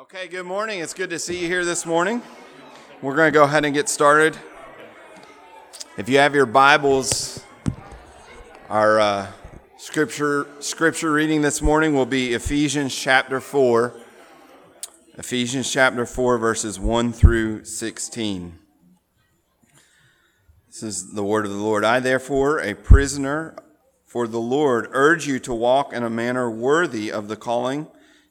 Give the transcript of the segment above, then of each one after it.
Okay, good morning. It's good to see you here this morning. We're going to go ahead and get started. If you have your Bibles, our uh, scripture scripture reading this morning will be Ephesians chapter 4. Ephesians chapter 4 verses 1 through 16. This is the word of the Lord. I therefore, a prisoner for the Lord, urge you to walk in a manner worthy of the calling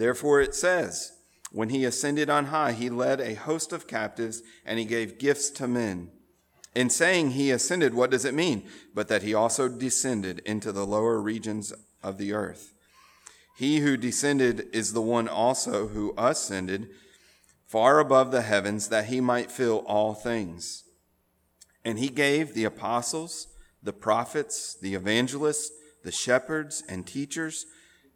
Therefore it says, when he ascended on high, he led a host of captives and he gave gifts to men. In saying he ascended, what does it mean? But that he also descended into the lower regions of the earth. He who descended is the one also who ascended far above the heavens that he might fill all things. And he gave the apostles, the prophets, the evangelists, the shepherds, and teachers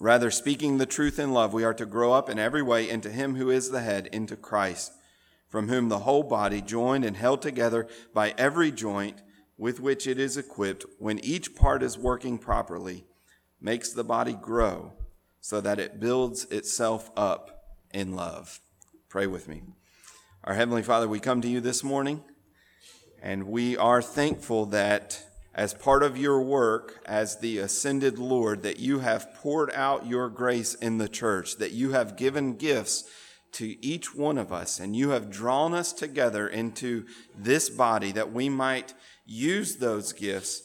Rather, speaking the truth in love, we are to grow up in every way into Him who is the head, into Christ, from whom the whole body, joined and held together by every joint with which it is equipped, when each part is working properly, makes the body grow so that it builds itself up in love. Pray with me. Our Heavenly Father, we come to you this morning, and we are thankful that as part of your work as the ascended Lord, that you have poured out your grace in the church, that you have given gifts to each one of us, and you have drawn us together into this body that we might use those gifts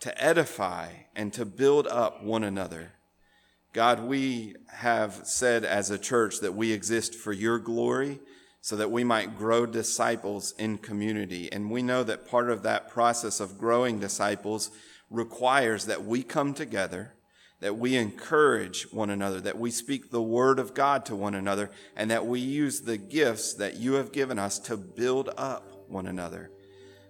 to edify and to build up one another. God, we have said as a church that we exist for your glory so that we might grow disciples in community. And we know that part of that process of growing disciples requires that we come together, that we encourage one another, that we speak the word of God to one another, and that we use the gifts that you have given us to build up one another.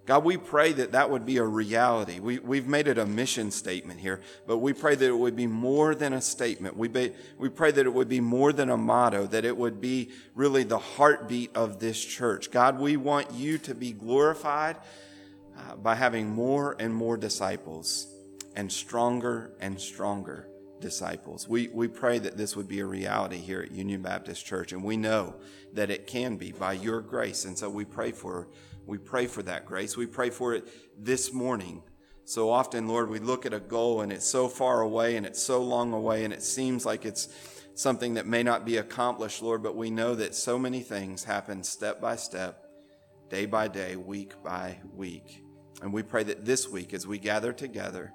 God, we pray that that would be a reality. We, we've made it a mission statement here, but we pray that it would be more than a statement. We, be, we pray that it would be more than a motto, that it would be really the heartbeat of this church. God, we want you to be glorified uh, by having more and more disciples and stronger and stronger disciples. We, we pray that this would be a reality here at Union Baptist Church, and we know that it can be by your grace. And so we pray for we pray for that grace. We pray for it this morning. So often, Lord, we look at a goal and it's so far away and it's so long away and it seems like it's something that may not be accomplished, Lord, but we know that so many things happen step by step, day by day, week by week. And we pray that this week, as we gather together,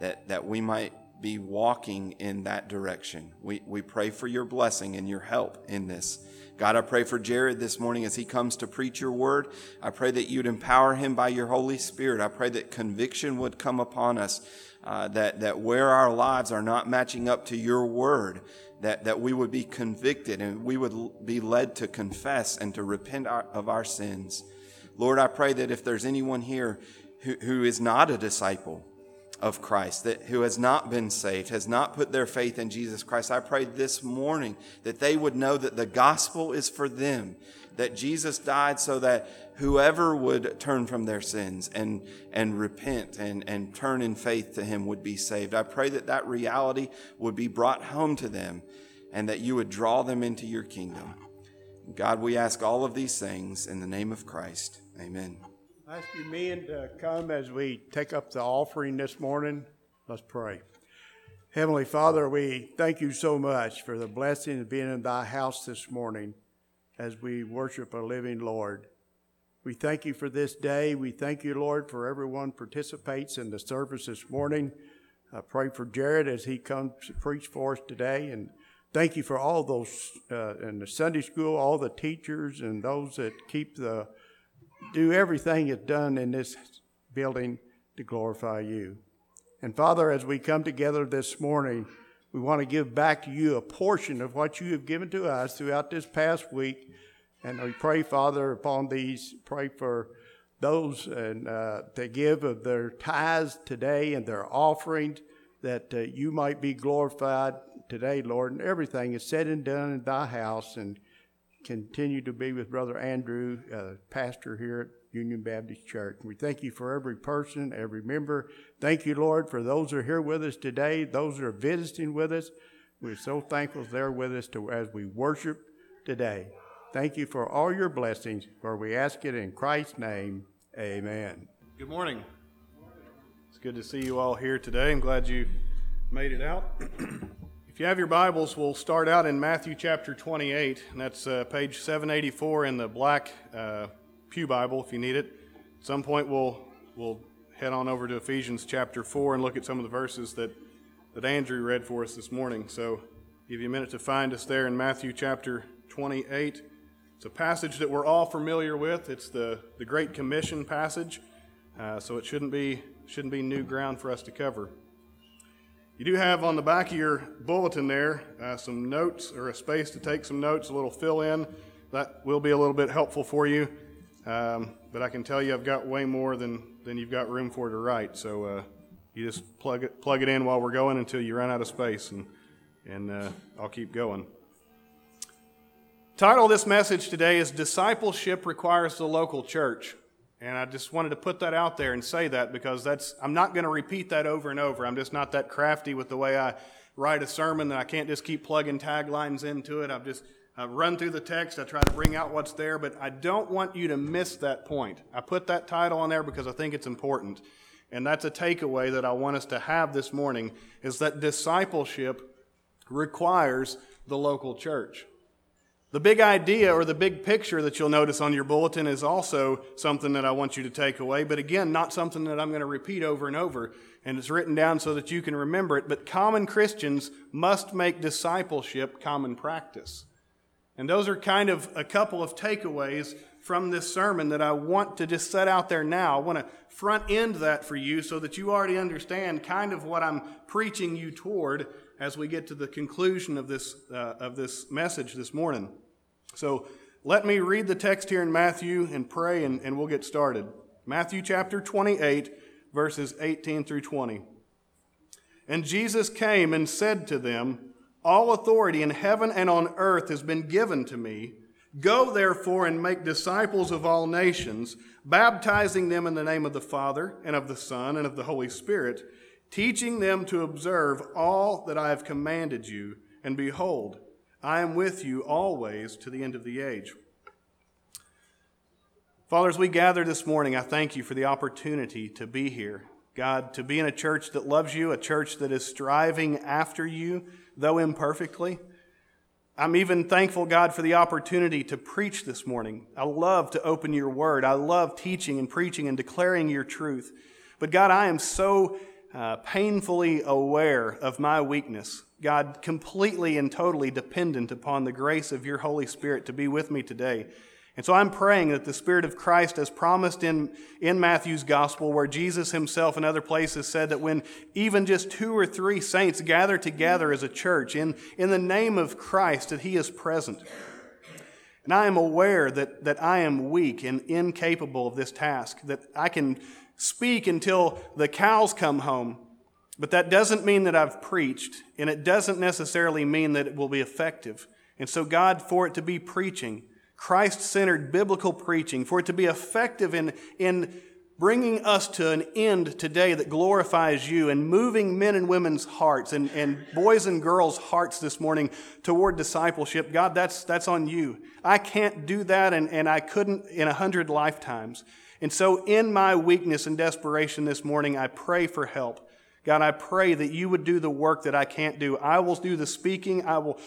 that, that we might be walking in that direction. We, we pray for your blessing and your help in this. God, I pray for Jared this morning as he comes to preach your word. I pray that you'd empower him by your Holy Spirit. I pray that conviction would come upon us, uh, that, that where our lives are not matching up to your word, that, that we would be convicted and we would be led to confess and to repent our, of our sins. Lord, I pray that if there's anyone here who, who is not a disciple, of Christ, that who has not been saved, has not put their faith in Jesus Christ, I pray this morning that they would know that the gospel is for them, that Jesus died so that whoever would turn from their sins and, and repent and, and turn in faith to him would be saved. I pray that that reality would be brought home to them and that you would draw them into your kingdom. God, we ask all of these things in the name of Christ. Amen. Ask you men to come as we take up the offering this morning. Let's pray. Heavenly Father, we thank you so much for the blessing of being in thy house this morning. as we worship a living Lord. We thank you for this day. We thank you, Lord, for everyone participates in the service this morning. I pray for Jared as he comes to preach for us today. And thank you for all those uh, in the Sunday school, all the teachers and those that keep the, do everything that's done in this building to glorify you. And Father, as we come together this morning, we want to give back to you a portion of what you have given to us throughout this past week. And we pray, Father, upon these, pray for those and uh, to give of their tithes today and their offerings, that uh, you might be glorified today, Lord. And everything is said and done in thy house, and continue to be with Brother Andrew, uh, pastor here at Union Baptist Church. We thank you for every person, every member. Thank you, Lord, for those who are here with us today, those who are visiting with us. We're so thankful they're with us to, as we worship today. Thank you for all your blessings, for we ask it in Christ's name. Amen. Good morning. It's good to see you all here today. I'm glad you made it out. you have your Bibles, we'll start out in Matthew chapter 28, and that's uh, page 784 in the black uh, Pew Bible if you need it. At some point, we'll, we'll head on over to Ephesians chapter 4 and look at some of the verses that, that Andrew read for us this morning. So, give you a minute to find us there in Matthew chapter 28. It's a passage that we're all familiar with. It's the, the Great Commission passage, uh, so it shouldn't be, shouldn't be new ground for us to cover. You do have on the back of your bulletin there uh, some notes or a space to take some notes, a little fill in. That will be a little bit helpful for you. Um, but I can tell you I've got way more than, than you've got room for to write. So uh, you just plug it, plug it in while we're going until you run out of space, and, and uh, I'll keep going. Title of this message today is Discipleship Requires the Local Church. And I just wanted to put that out there and say that because that's I'm not going to repeat that over and over. I'm just not that crafty with the way I write a sermon that I can't just keep plugging taglines into it. I've just I run through the text, I try to bring out what's there, but I don't want you to miss that point. I put that title on there because I think it's important. And that's a takeaway that I want us to have this morning is that discipleship requires the local church. The big idea or the big picture that you'll notice on your bulletin is also something that I want you to take away, but again, not something that I'm going to repeat over and over. And it's written down so that you can remember it. But common Christians must make discipleship common practice. And those are kind of a couple of takeaways from this sermon that I want to just set out there now. I want to front end that for you so that you already understand kind of what I'm preaching you toward as we get to the conclusion of this, uh, of this message this morning. So let me read the text here in Matthew and pray, and, and we'll get started. Matthew chapter 28, verses 18 through 20. And Jesus came and said to them, All authority in heaven and on earth has been given to me. Go therefore and make disciples of all nations, baptizing them in the name of the Father, and of the Son, and of the Holy Spirit, teaching them to observe all that I have commanded you. And behold, I am with you always to the end of the age. Father, as we gather this morning, I thank you for the opportunity to be here. God, to be in a church that loves you, a church that is striving after you, though imperfectly. I'm even thankful, God, for the opportunity to preach this morning. I love to open your word. I love teaching and preaching and declaring your truth. But God, I am so uh, painfully aware of my weakness. God, completely and totally dependent upon the grace of your Holy Spirit to be with me today. And so I'm praying that the Spirit of Christ, as promised in, in Matthew's gospel, where Jesus himself in other places said that when even just two or three saints gather together as a church in, in the name of Christ, that he is present. And I am aware that, that I am weak and incapable of this task, that I can speak until the cows come home, but that doesn't mean that I've preached, and it doesn't necessarily mean that it will be effective. And so, God, for it to be preaching, Christ centered biblical preaching, for it to be effective in, in bringing us to an end today that glorifies you and moving men and women's hearts and, and boys and girls' hearts this morning toward discipleship, God, that's, that's on you. I can't do that, and, and I couldn't in a hundred lifetimes. And so, in my weakness and desperation this morning, I pray for help. God, I pray that you would do the work that I can't do. I will do the speaking. I will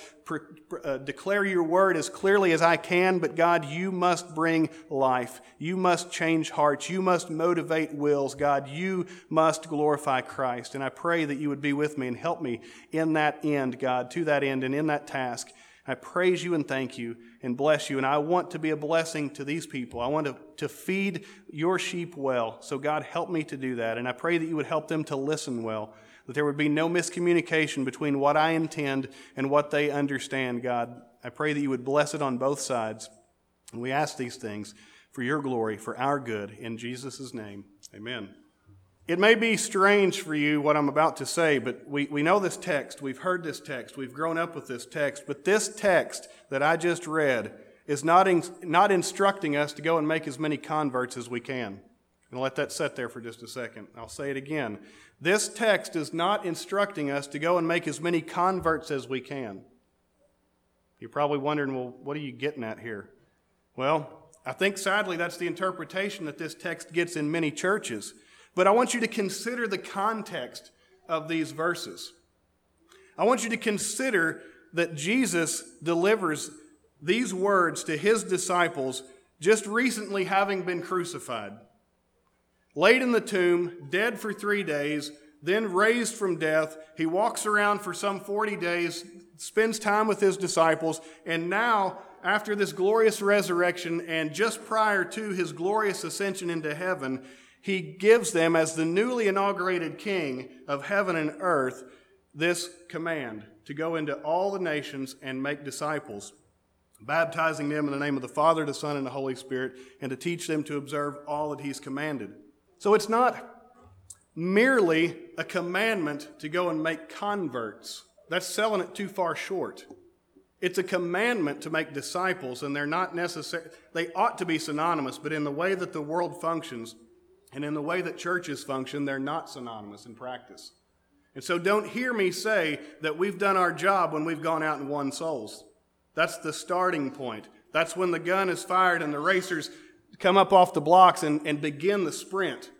uh, declare your word as clearly as I can, but God, you must bring life. You must change hearts. You must motivate wills. God, you must glorify Christ. And I pray that you would be with me and help me in that end, God, to that end and in that task. I praise you and thank you and bless you. And I want to be a blessing to these people. I want to, to feed your sheep well. So, God, help me to do that. And I pray that you would help them to listen well, that there would be no miscommunication between what I intend and what they understand, God. I pray that you would bless it on both sides. And we ask these things for your glory, for our good. In Jesus' name, amen. It may be strange for you what I'm about to say, but we, we know this text. We've heard this text. We've grown up with this text. But this text that I just read is not, in, not instructing us to go and make as many converts as we can. And let that sit there for just a second. I'll say it again. This text is not instructing us to go and make as many converts as we can. You're probably wondering, well, what are you getting at here? Well, I think sadly that's the interpretation that this text gets in many churches. But I want you to consider the context of these verses. I want you to consider that Jesus delivers these words to his disciples just recently having been crucified. Laid in the tomb, dead for three days, then raised from death. He walks around for some 40 days, spends time with his disciples, and now, after this glorious resurrection and just prior to his glorious ascension into heaven, he gives them, as the newly inaugurated king of heaven and earth, this command to go into all the nations and make disciples, baptizing them in the name of the Father, the Son, and the Holy Spirit, and to teach them to observe all that he's commanded. So it's not merely a commandment to go and make converts. That's selling it too far short. It's a commandment to make disciples, and they're not necessary. They ought to be synonymous, but in the way that the world functions, and in the way that churches function, they're not synonymous in practice. And so don't hear me say that we've done our job when we've gone out and won souls. That's the starting point. That's when the gun is fired and the racers come up off the blocks and, and begin the sprint.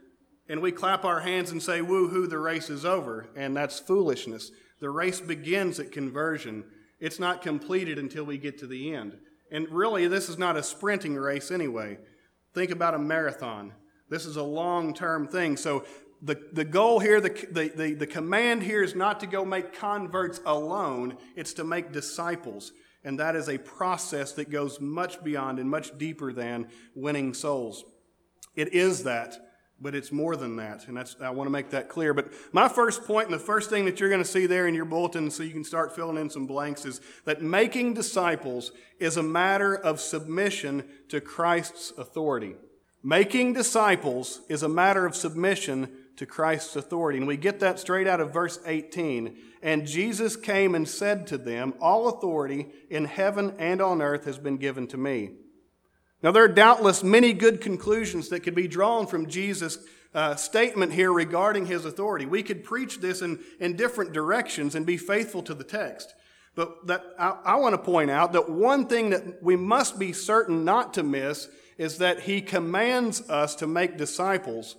And we clap our hands and say, woo-hoo, the race is over. And that's foolishness. The race begins at conversion. It's not completed until we get to the end. And really, this is not a sprinting race anyway. Think about a marathon. This is a long term thing. So the, the goal here, the, the, the, the command here is not to go make converts alone, it's to make disciples. And that is a process that goes much beyond and much deeper than winning souls. It is that, but it's more than that. And that's, I want to make that clear. But my first point, and the first thing that you're going to see there in your bulletin, so you can start filling in some blanks, is that making disciples is a matter of submission to Christ's authority. Making disciples is a matter of submission to Christ's authority. And we get that straight out of verse 18. And Jesus came and said to them, All authority in heaven and on earth has been given to me. Now, there are doubtless many good conclusions that could be drawn from Jesus' uh, statement here regarding his authority. We could preach this in, in different directions and be faithful to the text. But that, I, I want to point out that one thing that we must be certain not to miss is that he commands us to make disciples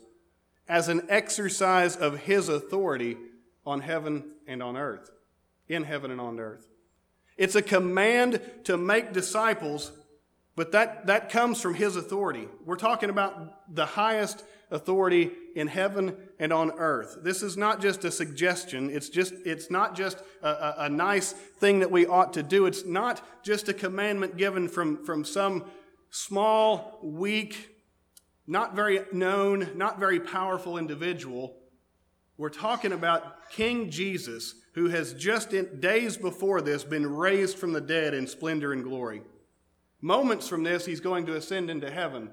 as an exercise of his authority on heaven and on earth, in heaven and on earth. It's a command to make disciples, but that, that comes from his authority. We're talking about the highest authority in heaven and on earth. This is not just a suggestion. It's just, it's not just a, a, a nice thing that we ought to do. It's not just a commandment given from, from some small, weak, not very known, not very powerful individual. We're talking about King Jesus, who has just in days before this been raised from the dead in splendor and glory. Moments from this, he's going to ascend into heaven,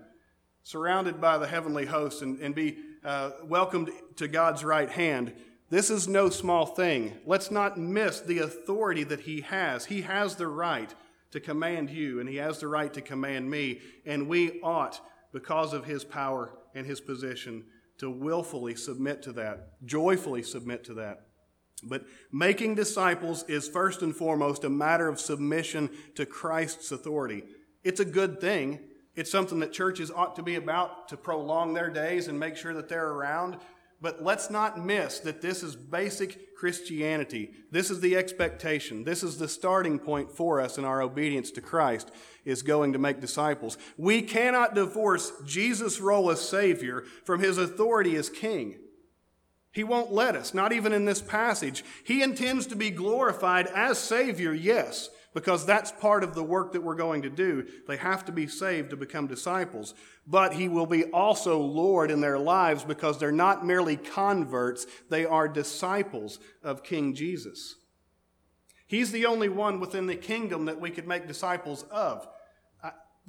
surrounded by the heavenly hosts, and, and be uh, welcomed to God's right hand. This is no small thing. Let's not miss the authority that he has. He has the right to command you, and he has the right to command me. And we ought, because of his power and his position, to willfully submit to that, joyfully submit to that. But making disciples is first and foremost a matter of submission to Christ's authority. It's a good thing. It's something that churches ought to be about to prolong their days and make sure that they're around. But let's not miss that this is basic Christianity. This is the expectation. This is the starting point for us in our obedience to Christ is going to make disciples. We cannot divorce Jesus' role as Savior from his authority as King. He won't let us, not even in this passage. He intends to be glorified as Savior, yes, because that's part of the work that we're going to do. They have to be saved to become disciples. But he will be also Lord in their lives because they're not merely converts, they are disciples of King Jesus. He's the only one within the kingdom that we could make disciples of.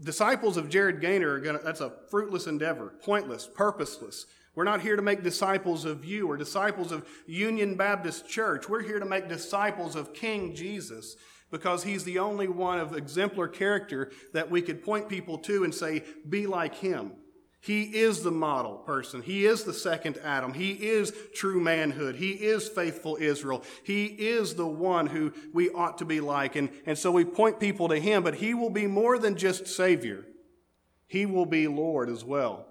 Disciples of Jared Gaynor are going to, that's a fruitless endeavor, pointless, purposeless. We're not here to make disciples of you or disciples of Union Baptist Church. We're here to make disciples of King Jesus because he's the only one of exemplar character that we could point people to and say, be like him. He is the model person. He is the second Adam. He is true manhood. He is faithful Israel. He is the one who we ought to be like. And, and so we point people to him, but he will be more than just Savior. He will be Lord as well.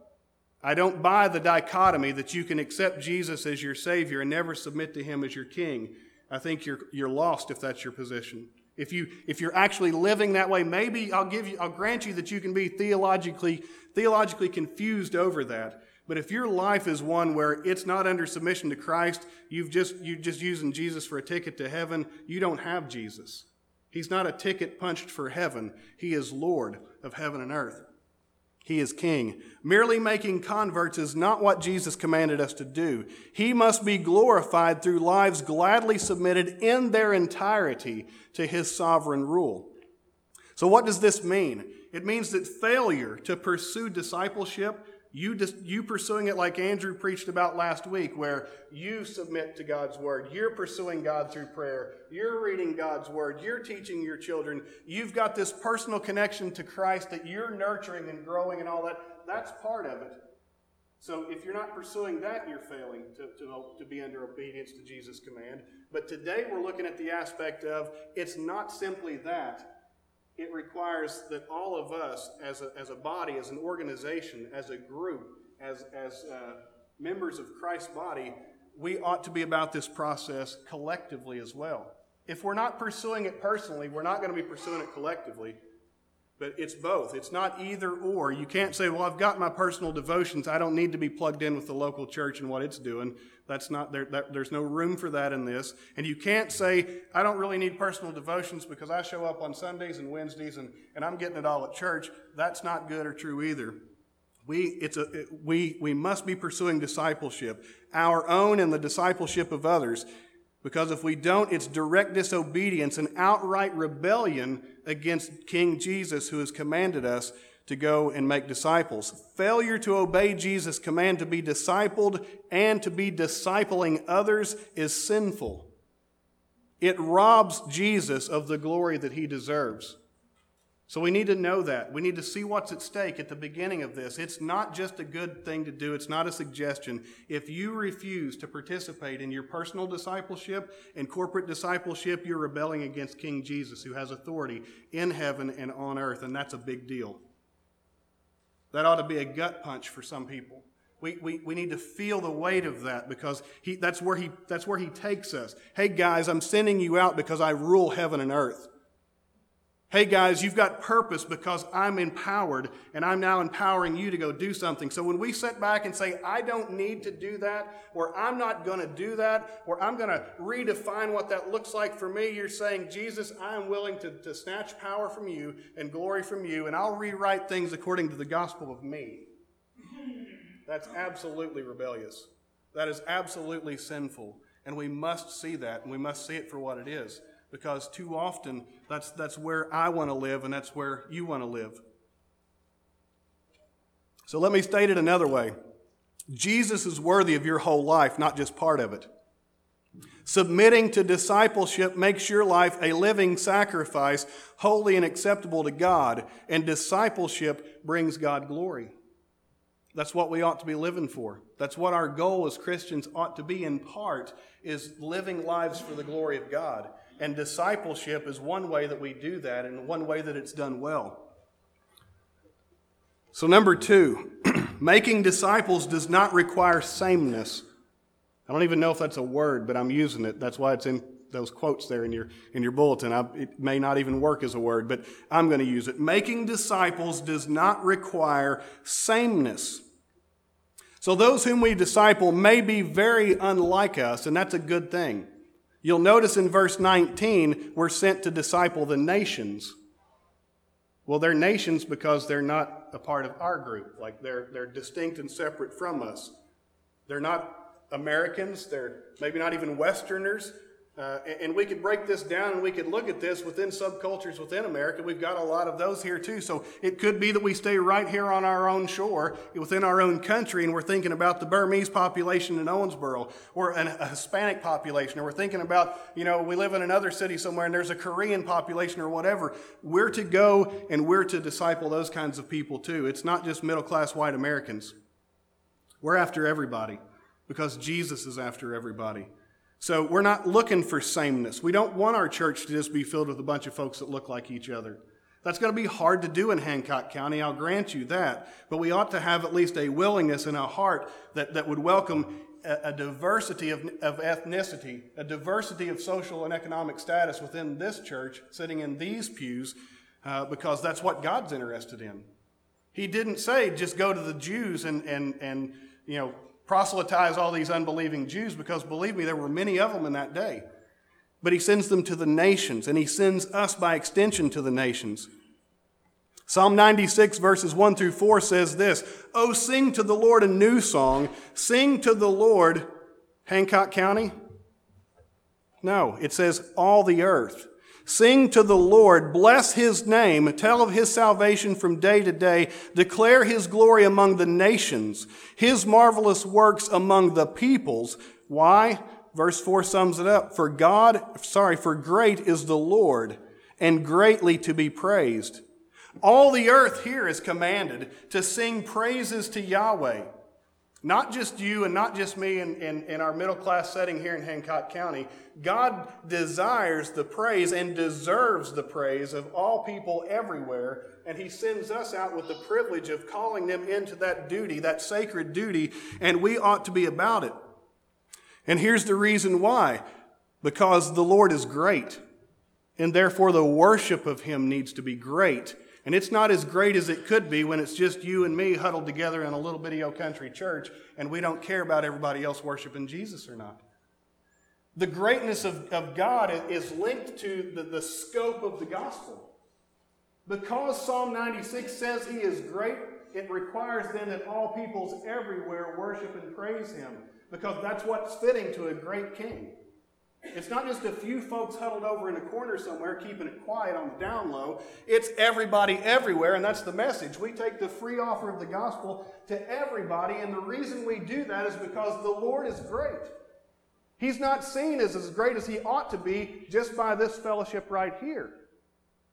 I don't buy the dichotomy that you can accept Jesus as your Savior and never submit to him as your King. I think you're, you're lost if that's your position. If you if you're actually living that way, maybe I'll give you I'll grant you that you can be theologically theologically confused over that. But if your life is one where it's not under submission to Christ, you've just you're just using Jesus for a ticket to heaven, you don't have Jesus. He's not a ticket punched for heaven. He is Lord of heaven and earth. He is king. Merely making converts is not what Jesus commanded us to do. He must be glorified through lives gladly submitted in their entirety to his sovereign rule. So, what does this mean? It means that failure to pursue discipleship you, just, you pursuing it like Andrew preached about last week, where you submit to God's word. You're pursuing God through prayer. You're reading God's word. You're teaching your children. You've got this personal connection to Christ that you're nurturing and growing and all that. That's part of it. So if you're not pursuing that, you're failing to, to, to be under obedience to Jesus' command. But today we're looking at the aspect of it's not simply that it requires that all of us, as a, as a body, as an organization, as a group, as, as uh, members of Christ's body, we ought to be about this process collectively as well. If we're not pursuing it personally, we're not going to be pursuing it collectively. But it's both. It's not either or. You can't say, well, I've got my personal devotions. I don't need to be plugged in with the local church and what it's doing. That's not there. That, there's no room for that in this. And you can't say, I don't really need personal devotions because I show up on Sundays and Wednesdays and, and I'm getting it all at church. That's not good or true either. We, it's a, it, we, we must be pursuing discipleship, our own and the discipleship of others. Because if we don't, it's direct disobedience and outright rebellion against King Jesus, who has commanded us to go and make disciples. Failure to obey Jesus' command to be discipled and to be discipling others is sinful. It robs Jesus of the glory that he deserves. So we need to know that. We need to see what's at stake at the beginning of this. It's not just a good thing to do, it's not a suggestion. If you refuse to participate in your personal discipleship and corporate discipleship, you're rebelling against King Jesus, who has authority in heaven and on earth, and that's a big deal. That ought to be a gut punch for some people. We, we, we need to feel the weight of that because he, that's, where he, that's where he takes us. Hey, guys, I'm sending you out because I rule heaven and earth. Hey guys, you've got purpose because I'm empowered and I'm now empowering you to go do something. So when we sit back and say, I don't need to do that, or I'm not going to do that, or I'm going to redefine what that looks like for me, you're saying, Jesus, I am willing to, to snatch power from you and glory from you, and I'll rewrite things according to the gospel of me. That's absolutely rebellious. That is absolutely sinful. And we must see that, and we must see it for what it is because too often that's, that's where I want to live and that's where you want to live. So let me state it another way Jesus is worthy of your whole life, not just part of it. Submitting to discipleship makes your life a living sacrifice, holy and acceptable to God, and discipleship brings God glory. That's what we ought to be living for. That's what our goal as Christians ought to be in part is living lives for the glory of God. And discipleship is one way that we do that, and one way that it's done well. So, number two, making disciples does not require sameness. I don't even know if that's a word, but I'm using it. That's why it's in those quotes there in your, in your bulletin. I, it may not even work as a word, but I'm going to use it. Making disciples does not require sameness. So those whom we disciple may be very unlike us, and that's a good thing. You'll notice in verse 19, we're sent to disciple the nations. Well, they're nations because they're not a part of our group. Like they're, they're distinct and separate from us. They're not Americans. They're maybe not even Westerners. Uh, and we could break this down and we could look at this within subcultures within America. We've got a lot of those here too. So it could be that we stay right here on our own shore within our own country and we're thinking about the Burmese population in Owensboro or a Hispanic population or we're thinking about, you know, we live in another city somewhere and there's a Korean population or whatever. We're to go and we're to disciple those kinds of people too. It's not just middle class white Americans. We're after everybody because Jesus is after everybody. So we're not looking for sameness. We don't want our church to just be filled with a bunch of folks that look like each other. That's going to be hard to do in Hancock County, I'll grant you that. But we ought to have at least a willingness and a heart that, that would welcome a, a diversity of, of ethnicity, a diversity of social and economic status within this church, sitting in these pews, uh, because that's what God's interested in. He didn't say just go to the Jews and, and, and you know, proselytize all these unbelieving Jews because believe me, there were many of them in that day. But he sends them to the nations, and he sends us by extension to the nations. Psalm 96, verses 1 through 4 says this Oh, sing to the Lord a new song. Sing to the Lord, Hancock County. No, it says all the earth. Sing to the Lord, bless his name, tell of his salvation from day to day, declare his glory among the nations, his marvelous works among the peoples. Why? Verse 4 sums it up. For God, sorry, for great is the Lord, and greatly to be praised. All the earth here is commanded to sing praises to Yahweh. Not just you and not just me in, in, in, our middle class setting here in Hancock County. God desires the praise and deserves the praise of all people everywhere. And He sends us out with the privilege of calling them into that duty, that sacred duty, and we ought to be about it. And here's the reason why because the Lord is great, and therefore the worship of Him needs to be great. And it's not as great as it could be when it's just you and me huddled together in a little bitty old country church and we don't care about everybody else worshiping Jesus or not. The greatness of, of God is linked to the, the scope of the gospel. Because Psalm 96 says he is great, it requires then that all peoples everywhere worship and praise him because that's what's fitting to a great king. It's not just a few folks huddled over in a corner somewhere keeping it quiet on the down low. It's everybody everywhere, and that's the message. We take the free offer of the gospel to everybody, and the reason we do that is because the Lord is great. He's not seen as as great as he ought to be just by this fellowship right here.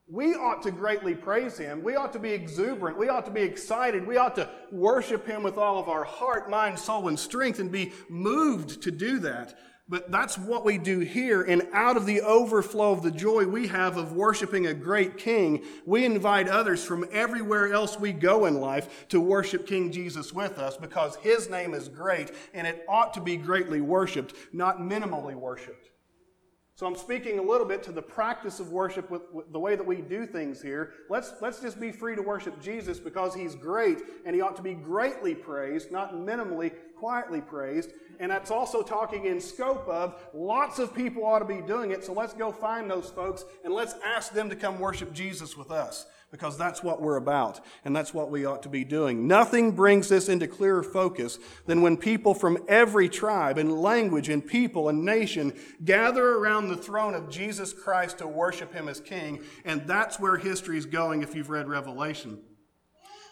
We ought to greatly praise him. We ought to be exuberant. We ought to be excited. We ought to worship him with all of our heart, mind, soul, and strength and be moved to do that. But that's what we do here. And out of the overflow of the joy we have of worshiping a great king, we invite others from everywhere else we go in life to worship King Jesus with us because his name is great and it ought to be greatly worshiped, not minimally worshiped. So I'm speaking a little bit to the practice of worship with, with, the way that we do things here. Let's, let's just be free to worship Jesus because he's great and he ought to be greatly praised, not minimally, quietly praised. And that's also talking in scope of lots of people ought to be doing it. So let's go find those folks and let's ask them to come worship Jesus with us because that's what we're about and that's what we ought to be doing. Nothing brings this into clearer focus than when people from every tribe and language and people and nation gather around the throne of Jesus Christ to worship him as king. And that's where history is going if you've read Revelation.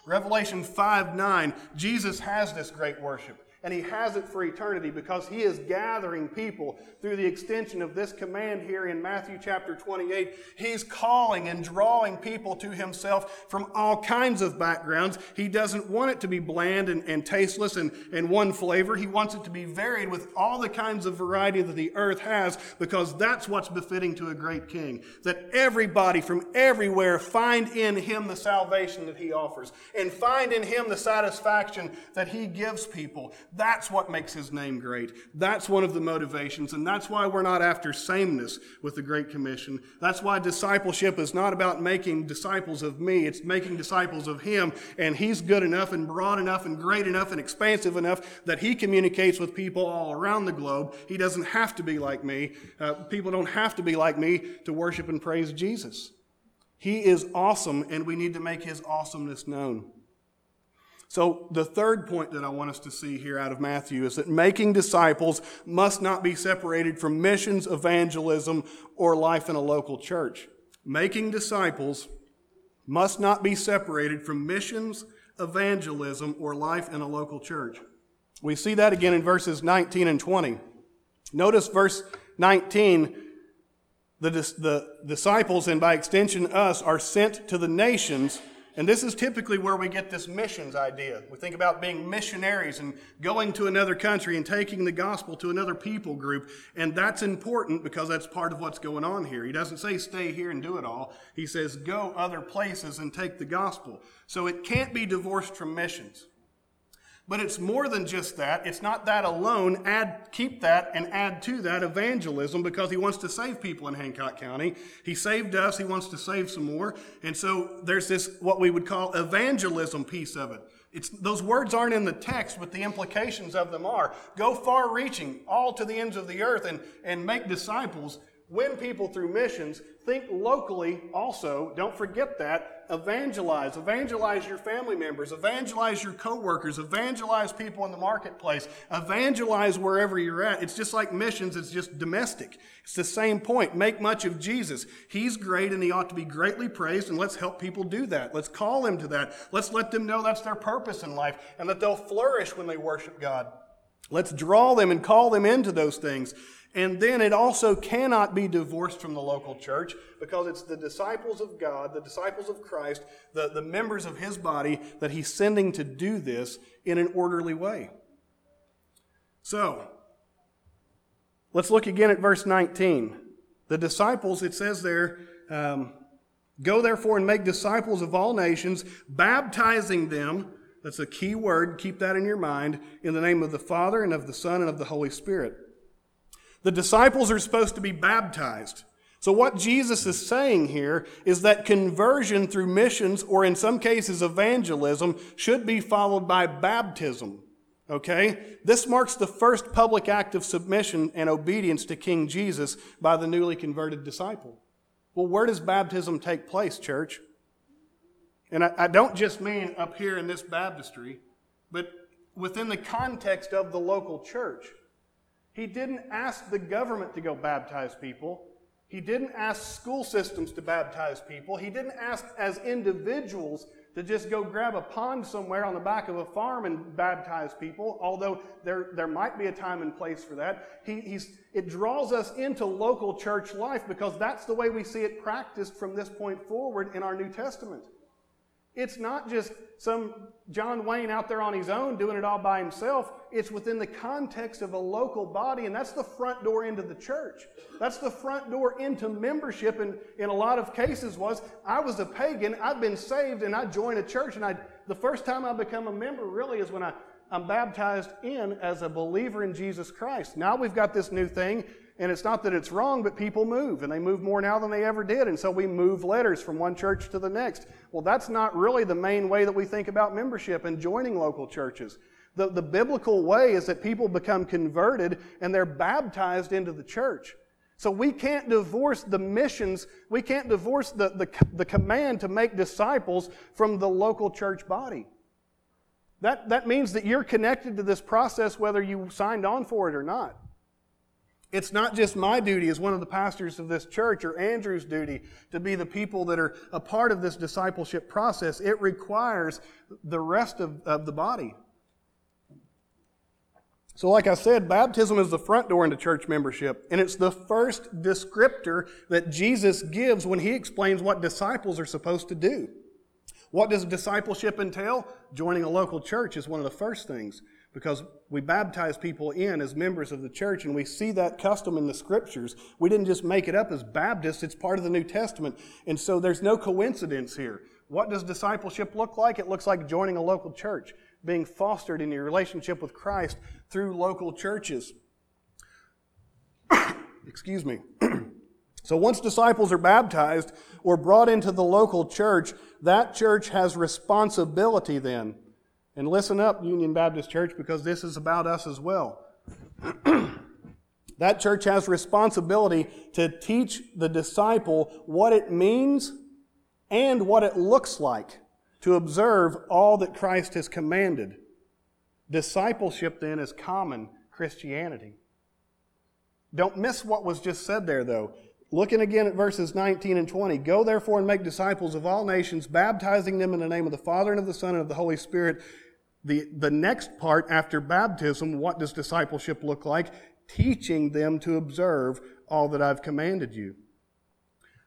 Revelation 5 9, Jesus has this great worship. And he has it for eternity because he is gathering people through the extension of this command here in Matthew chapter 28. He's calling and drawing people to himself from all kinds of backgrounds. He doesn't want it to be bland and, and tasteless and, and one flavor. He wants it to be varied with all the kinds of variety that the earth has because that's what's befitting to a great king. That everybody from everywhere find in him the salvation that he offers and find in him the satisfaction that he gives people That's what makes his name great. That's one of the motivations, and that's why we're not after sameness with the Great Commission. That's why discipleship is not about making disciples of me, it's making disciples of him, and he's good enough and broad enough and great enough and expansive enough that he communicates with people all around the globe. He doesn't have to be like me. Uh, people don't have to be like me to worship and praise Jesus. He is awesome, and we need to make his awesomeness known. So, the third point that I want us to see here out of Matthew is that making disciples must not be separated from missions, evangelism, or life in a local church. Making disciples must not be separated from missions, evangelism, or life in a local church. We see that again in verses 19 and 20. Notice verse 19 the, the disciples, and by extension us, are sent to the nations. And this is typically where we get this missions idea. We think about being missionaries and going to another country and taking the gospel to another people group. And that's important because that's part of what's going on here. He doesn't say stay here and do it all. He says go other places and take the gospel. So it can't be divorced from missions. But it's more than just that. It's not that alone. Add, keep that and add to that evangelism because he wants to save people in Hancock County. He saved us. He wants to save some more. And so there's this, what we would call evangelism piece of it. It's, those words aren't in the text, but the implications of them are. Go far reaching, all to the ends of the earth, and, and make disciples win people through missions. Think locally also. Don't forget that. Evangelize. Evangelize your family members. Evangelize your coworkers. Evangelize people in the marketplace. Evangelize wherever you're at. It's just like missions, it's just domestic. It's the same point. Make much of Jesus. He's great and he ought to be greatly praised, and let's help people do that. Let's call them to that. Let's let them know that's their purpose in life and that they'll flourish when they worship God. Let's draw them and call them into those things. And then it also cannot be divorced from the local church because it's the disciples of God, the disciples of Christ, the, the members of his body that he's sending to do this in an orderly way. So, let's look again at verse 19. The disciples, it says there, um, Go therefore and make disciples of all nations, baptizing them. That's a key word. Keep that in your mind. In the name of the Father and of the Son and of the Holy Spirit. The disciples are supposed to be baptized. So, what Jesus is saying here is that conversion through missions, or in some cases evangelism, should be followed by baptism. Okay? This marks the first public act of submission and obedience to King Jesus by the newly converted disciple. Well, where does baptism take place, church? And I, I don't just mean up here in this baptistry, but within the context of the local church. He didn't ask the government to go baptize people. He didn't ask school systems to baptize people. He didn't ask as individuals to just go grab a pond somewhere on the back of a farm and baptize people, although there, there might be a time and place for that. He, it draws us into local church life because that's the way we see it practiced from this point forward in our New Testament. It's not just some John Wayne out there on his own doing it all by himself. It's within the context of a local body, and that's the front door into the church. That's the front door into membership. And in a lot of cases, was I was a pagan, I've been saved, and I join a church, and I the first time I become a member really is when I, I'm baptized in as a believer in Jesus Christ. Now we've got this new thing and it's not that it's wrong, but people move, and they move more now than they ever did. And so we move letters from one church to the next. Well, that's not really the main way that we think about membership and joining local churches. The, the biblical way is that people become converted and they're baptized into the church. So we can't divorce the missions, we can't divorce the, the, the command to make disciples from the local church body. That, that means that you're connected to this process whether you signed on for it or not. It's not just my duty as one of the pastors of this church or Andrew's duty to be the people that are a part of this discipleship process. It requires the rest of, of the body. So, like I said, baptism is the front door into church membership, and it's the first descriptor that Jesus gives when he explains what disciples are supposed to do. What does discipleship entail? Joining a local church is one of the first things because we baptize people in as members of the church and we see that custom in the scriptures. We didn't just make it up as Baptists, it's part of the New Testament. And so there's no coincidence here. What does discipleship look like? It looks like joining a local church, being fostered in your relationship with Christ through local churches. Excuse me. so once disciples are baptized or brought into the local church, that church has responsibility then. And listen up, Union Baptist Church, because this is about us as well. that church has responsibility to teach the disciple what it means and what it looks like to observe all that Christ has commanded. Discipleship then is common Christianity. Don't miss what was just said there, though. Looking again at verses 19 and 20. Go therefore and make disciples of all nations, baptizing them in the name of the Father and of the Son and of the Holy Spirit. The, the next part after baptism, what does discipleship look like? Teaching them to observe all that I've commanded you.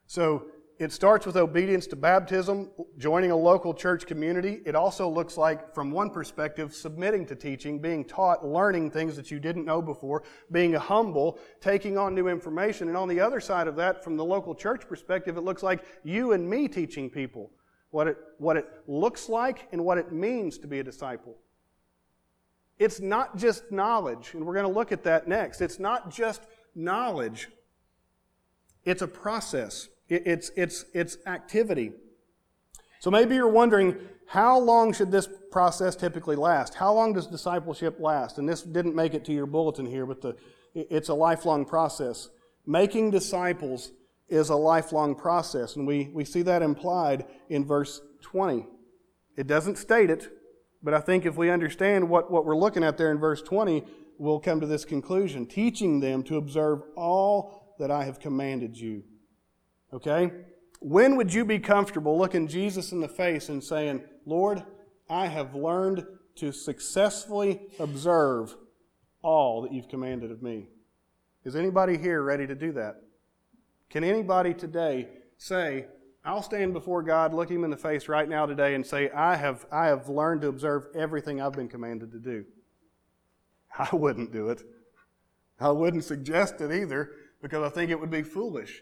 So, it starts with obedience to baptism, joining a local church community. It also looks like, from one perspective, submitting to teaching, being taught, learning things that you didn't know before, being humble, taking on new information. And on the other side of that, from the local church perspective, it looks like you and me teaching people what it, what it looks like and what it means to be a disciple. It's not just knowledge, and we're going to look at that next. It's not just knowledge, it's a process. It's, it's, it's activity. So maybe you're wondering, how long should this process typically last? How long does discipleship last? And this didn't make it to your bulletin here, but the, it's a lifelong process. Making disciples is a lifelong process, and we, we see that implied in verse 20. It doesn't state it, but I think if we understand what, what we're looking at there in verse 20, we'll come to this conclusion teaching them to observe all that I have commanded you. Okay? When would you be comfortable looking Jesus in the face and saying, Lord, I have learned to successfully observe all that you've commanded of me? Is anybody here ready to do that? Can anybody today say, I'll stand before God, look him in the face right now today, and say, I have, I have learned to observe everything I've been commanded to do? I wouldn't do it. I wouldn't suggest it either because I think it would be foolish.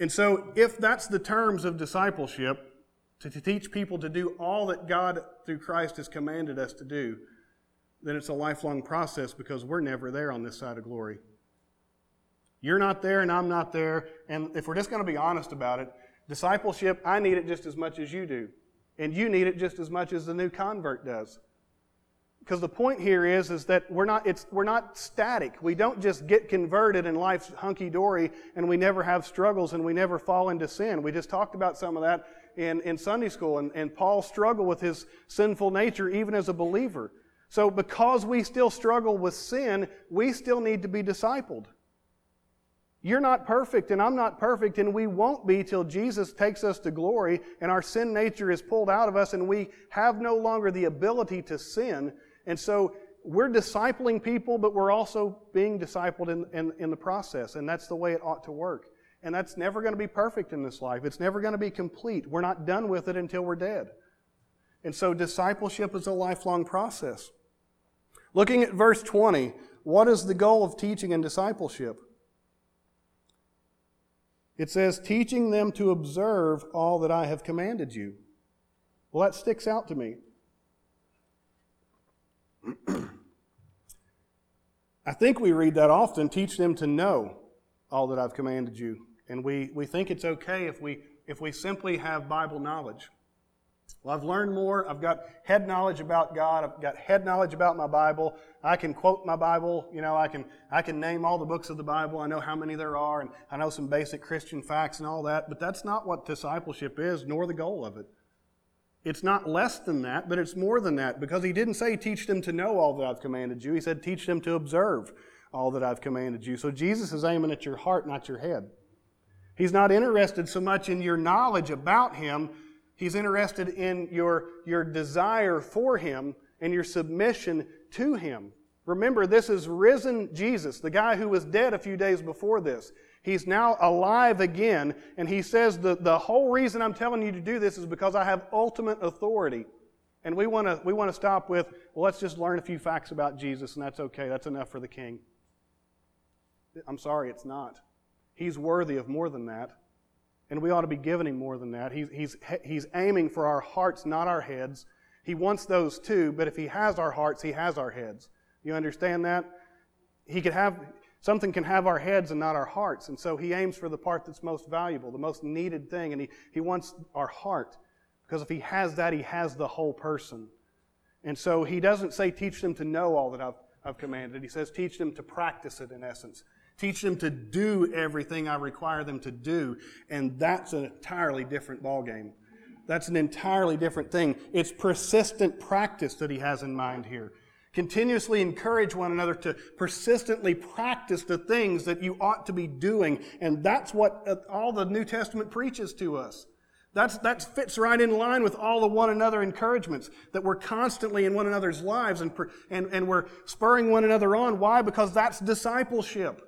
And so, if that's the terms of discipleship, to, to, teach people to do all that God through Christ has commanded us to do, then it's a lifelong process because we're never there on this side of glory. You're not there and I'm not there. And if we're just going to be honest about it, discipleship, I need it just as much as you do. And you need it just as much as the new convert does. Because the point here is, is that we're not, it's, we're not static. We don't just get converted and life's hunky dory and we never have struggles and we never fall into sin. We just talked about some of that in, in Sunday school. And, and Paul struggled with his sinful nature even as a believer. So because we still struggle with sin, we still need to be discipled. You're not perfect, and I'm not perfect, and we won't be till Jesus takes us to glory and our sin nature is pulled out of us and we have no longer the ability to sin. And so we're discipling people, but we're also being discipled in, in, in the process. And that's the way it ought to work. And that's never going to be perfect in this life. It's never going to be complete. We're not done with it until we're dead. And so discipleship is a lifelong process. Looking at verse 20, what is the goal of teaching and discipleship? It says, teaching them to observe all that I have commanded you. Well, that sticks out to me. I think we read that often teach them to know all that I've commanded you. And we, we think it's okay if we, if we simply have Bible knowledge. Well, I've learned more. I've got head knowledge about God. I've got head knowledge about my Bible. I can quote my Bible. You know, I can, I can name all the books of the Bible. I know how many there are, and I know some basic Christian facts and all that. But that's not what discipleship is, nor the goal of it. It's not less than that, but it's more than that because he didn't say teach them to know all that I've commanded you. He said teach them to observe all that I've commanded you. So Jesus is aiming at your heart, not your head. He's not interested so much in your knowledge about him. He's interested in your, your desire for him and your submission to him. Remember, this is risen Jesus, the guy who was dead a few days before this. He's now alive again, and he says the, the whole reason I'm telling you to do this is because I have ultimate authority. And we want to we want to stop with, well, let's just learn a few facts about Jesus, and that's okay. That's enough for the king. I'm sorry, it's not. He's worthy of more than that. And we ought to be giving him more than that. He's, he's, he's aiming for our hearts, not our heads. He wants those too, but if he has our hearts, he has our heads. You understand that? He could have, something can have our heads and not our hearts. And so he aims for the part that's most valuable, the most needed thing, and he, he wants our heart. Because if he has that, he has the whole person. And so he doesn't say, teach them to know all that I've, I've commanded. He says, teach them to practice it in essence. Teach them to do everything I require them to do. And that's an entirely different ballgame. That's an entirely different thing. It's persistent practice that he has in mind here. Continuously encourage one another to persistently practice the things that you ought to be doing. And that's what uh, all the New Testament preaches to us. That's, that fits right in line with all the one another encouragements that we're constantly in one another's lives and, and, and we're spurring one another on. Why? Because that's discipleship.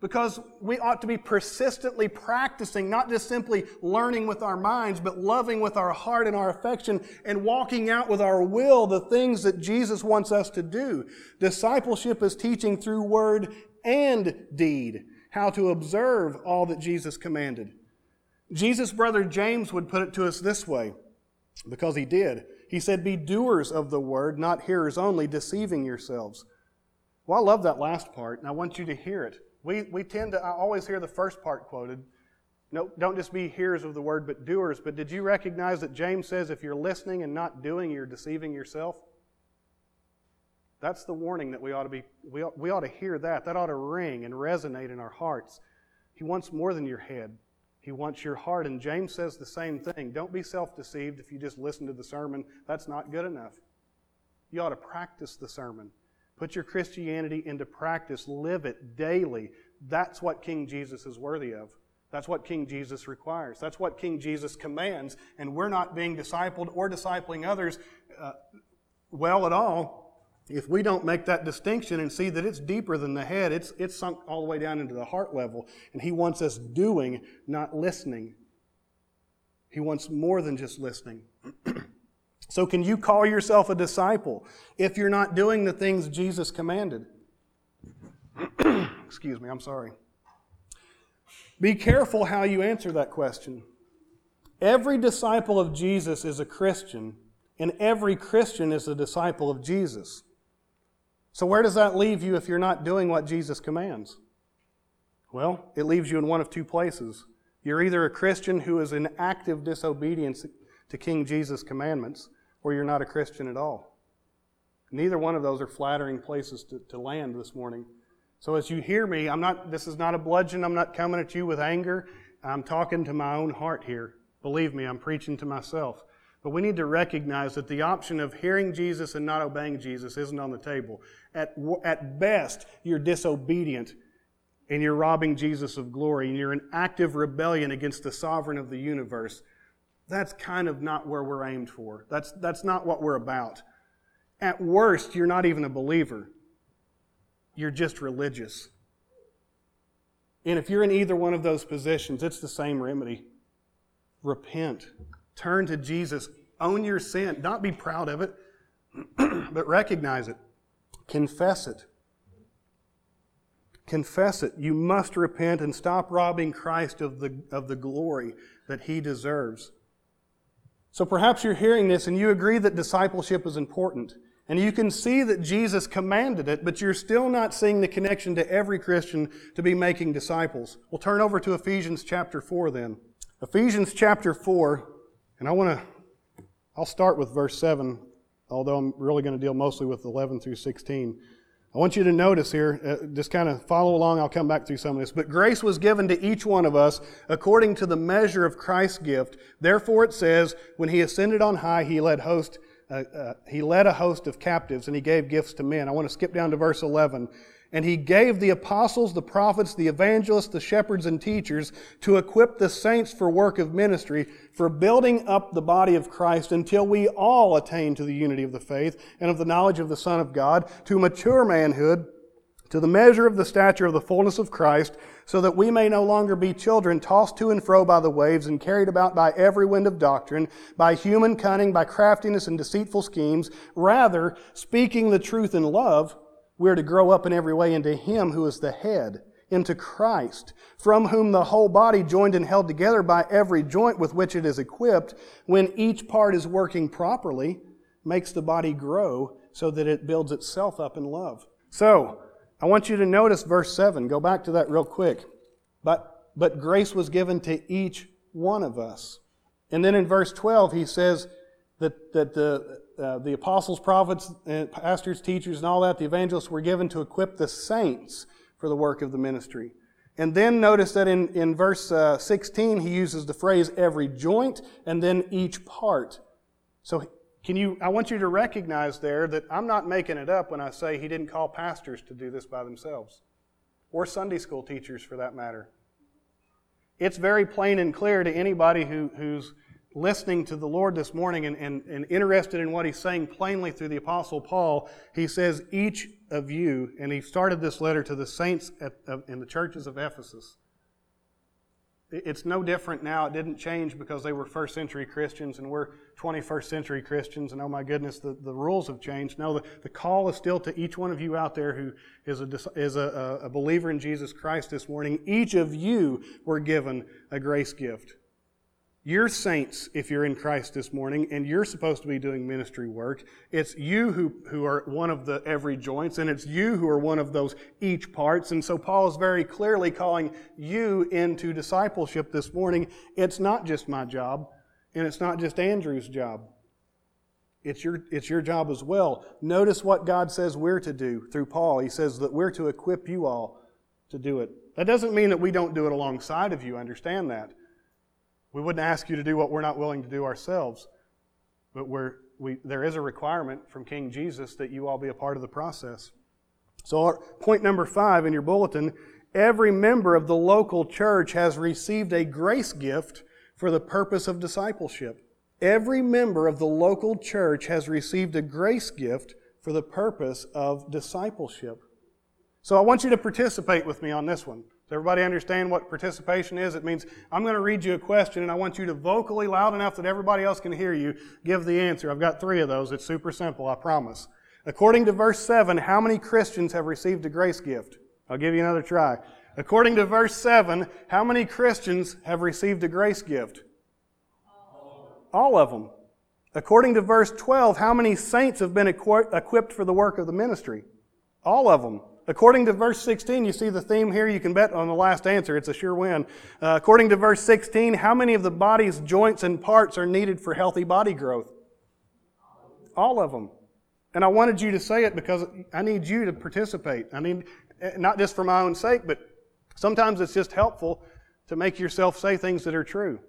Because we ought to be persistently practicing, not just simply learning with our minds, but loving with our heart and our affection and walking out with our will the things that Jesus wants us to do. Discipleship is teaching through word and deed how to observe all that Jesus commanded. Jesus' brother James would put it to us this way, because he did. He said, Be doers of the word, not hearers only, deceiving yourselves. Well, I love that last part, and I want you to hear it. We, we tend to I always hear the first part quoted. No, don't just be hearers of the word, but doers. But did you recognize that James says if you're listening and not doing, you're deceiving yourself? That's the warning that we ought to be, we we ought to hear that. That ought to ring and resonate in our hearts. He wants more than your head. He wants your heart. And James says the same thing. Don't be self deceived if you just listen to the sermon. That's not good enough. You ought to practice the sermon. Put your Christianity into practice. Live it daily. That's what King Jesus is worthy of. That's what King Jesus requires. That's what King Jesus commands. And we're not being discipled or discipling others uh, well at all if we don't make that distinction and see that it's deeper than the head. It's, it's sunk all the way down into the heart level. And He wants us doing, not listening. He wants more than just listening. So, can you call yourself a disciple if you're not doing the things Jesus commanded? Excuse me, I'm sorry. Be careful how you answer that question. Every disciple of Jesus is a Christian, and every Christian is a disciple of Jesus. So, where does that leave you if you're not doing what Jesus commands? Well, it leaves you in one of two places. You're either a Christian who is in active disobedience to King Jesus' commandments, or you're not a Christian at all. Neither one of those are flattering places to, to land this morning. So as you hear me, I'm not, this is not a bludgeon. I'm not coming at you with anger. I'm talking to my own heart here. Believe me, I'm preaching to myself. But we need to recognize that the option of hearing Jesus and not obeying Jesus isn't on the table. At, at best, you're disobedient and you're robbing Jesus of glory and you're in active rebellion against the sovereign of the universe that's kind of not where we're aimed for. That's, that's not what we're about. At worst, you're not even a believer. You're just religious. And if you're in either one of those positions, it's the same remedy. Repent. Turn to Jesus. Own your sin. Not be proud of it, but recognize it. Confess it. Confess it. You must repent and stop robbing Christ of the, of the glory that he deserves. So perhaps you're hearing this and you agree that discipleship is important. And you can see that Jesus commanded it, but you're still not seeing the connection to every Christian to be making disciples. We'll turn over to Ephesians chapter 4 then. Ephesians chapter 4, and I want to, I'll start with verse 7, although I'm really going to deal mostly with 11 through 16. I want you to notice here, uh, just kind of follow along. I'll come back through some of this. But grace was given to each one of us according to the measure of Christ's gift. Therefore, it says, when he ascended on high, he led host. Uh, uh, he led a host of captives and he gave gifts to men. I want to skip down to verse 11. And he gave the apostles, the prophets, the evangelists, the shepherds, and teachers to equip the saints for work of ministry, for building up the body of Christ until we all attain to the unity of the faith and of the knowledge of the Son of God, to mature manhood, to the measure of the stature of the fullness of Christ, so that we may no longer be children tossed to and fro by the waves and carried about by every wind of doctrine, by human cunning, by craftiness and deceitful schemes. Rather, speaking the truth in love, we are to grow up in every way into Him who is the head, into Christ, from whom the whole body joined and held together by every joint with which it is equipped, when each part is working properly, makes the body grow so that it builds itself up in love. So, I want you to notice verse 7. Go back to that real quick. But, but grace was given to each one of us. And then in verse 12, he says that, that the, uh, the apostles, prophets, and pastors, teachers, and all that, the evangelists were given to equip the saints for the work of the ministry. And then notice that in, in verse uh, 16, he uses the phrase every joint and then each part. So can you, I want you to recognize there that I'm not making it up when I say he didn't call pastors to do this by themselves, or Sunday school teachers for that matter. It's very plain and clear to anybody who, who's listening to the Lord this morning and, and, and interested in what he's saying plainly through the Apostle Paul, he says, Each of you, and he started this letter to the saints at, in the churches of Ephesus. It's no different now. It didn't change because they were first century Christians and we're 21st century Christians, and oh my goodness, the, the rules have changed. No, the, the call is still to each one of you out there who is, a, is a, a believer in Jesus Christ this morning. Each of you were given a grace gift. You're saints if you're in Christ this morning, and you're supposed to be doing ministry work. It's you who, who are one of the every joints, and it's you who are one of those each parts. And so Paul is very clearly calling you into discipleship this morning. It's not just my job, and it's not just Andrew's job. It's your, it's your job as well. Notice what God says we're to do through Paul. He says that we're to equip you all to do it. That doesn't mean that we don't do it alongside of you. Understand that. We wouldn't ask you to do what we're not willing to do ourselves. But we, there is a requirement from King Jesus that you all be a part of the process. So, point number five in your bulletin every member of the local church has received a grace gift for the purpose of discipleship. Every member of the local church has received a grace gift for the purpose of discipleship. So, I want you to participate with me on this one. Does everybody understand what participation is? It means I'm going to read you a question and I want you to vocally, loud enough that everybody else can hear you, give the answer. I've got three of those. It's super simple, I promise. According to verse 7, how many Christians have received a grace gift? I'll give you another try. According to verse 7, how many Christians have received a grace gift? All of them. According to verse 12, how many saints have been equipped for the work of the ministry? All of them. According to verse 16, you see the theme here. You can bet on the last answer. It's a sure win. Uh, according to verse 16, how many of the body's joints and parts are needed for healthy body growth? All of them. And I wanted you to say it because I need you to participate. I need, eh, not just for my own sake, but sometimes it's just helpful to make yourself say things that are true.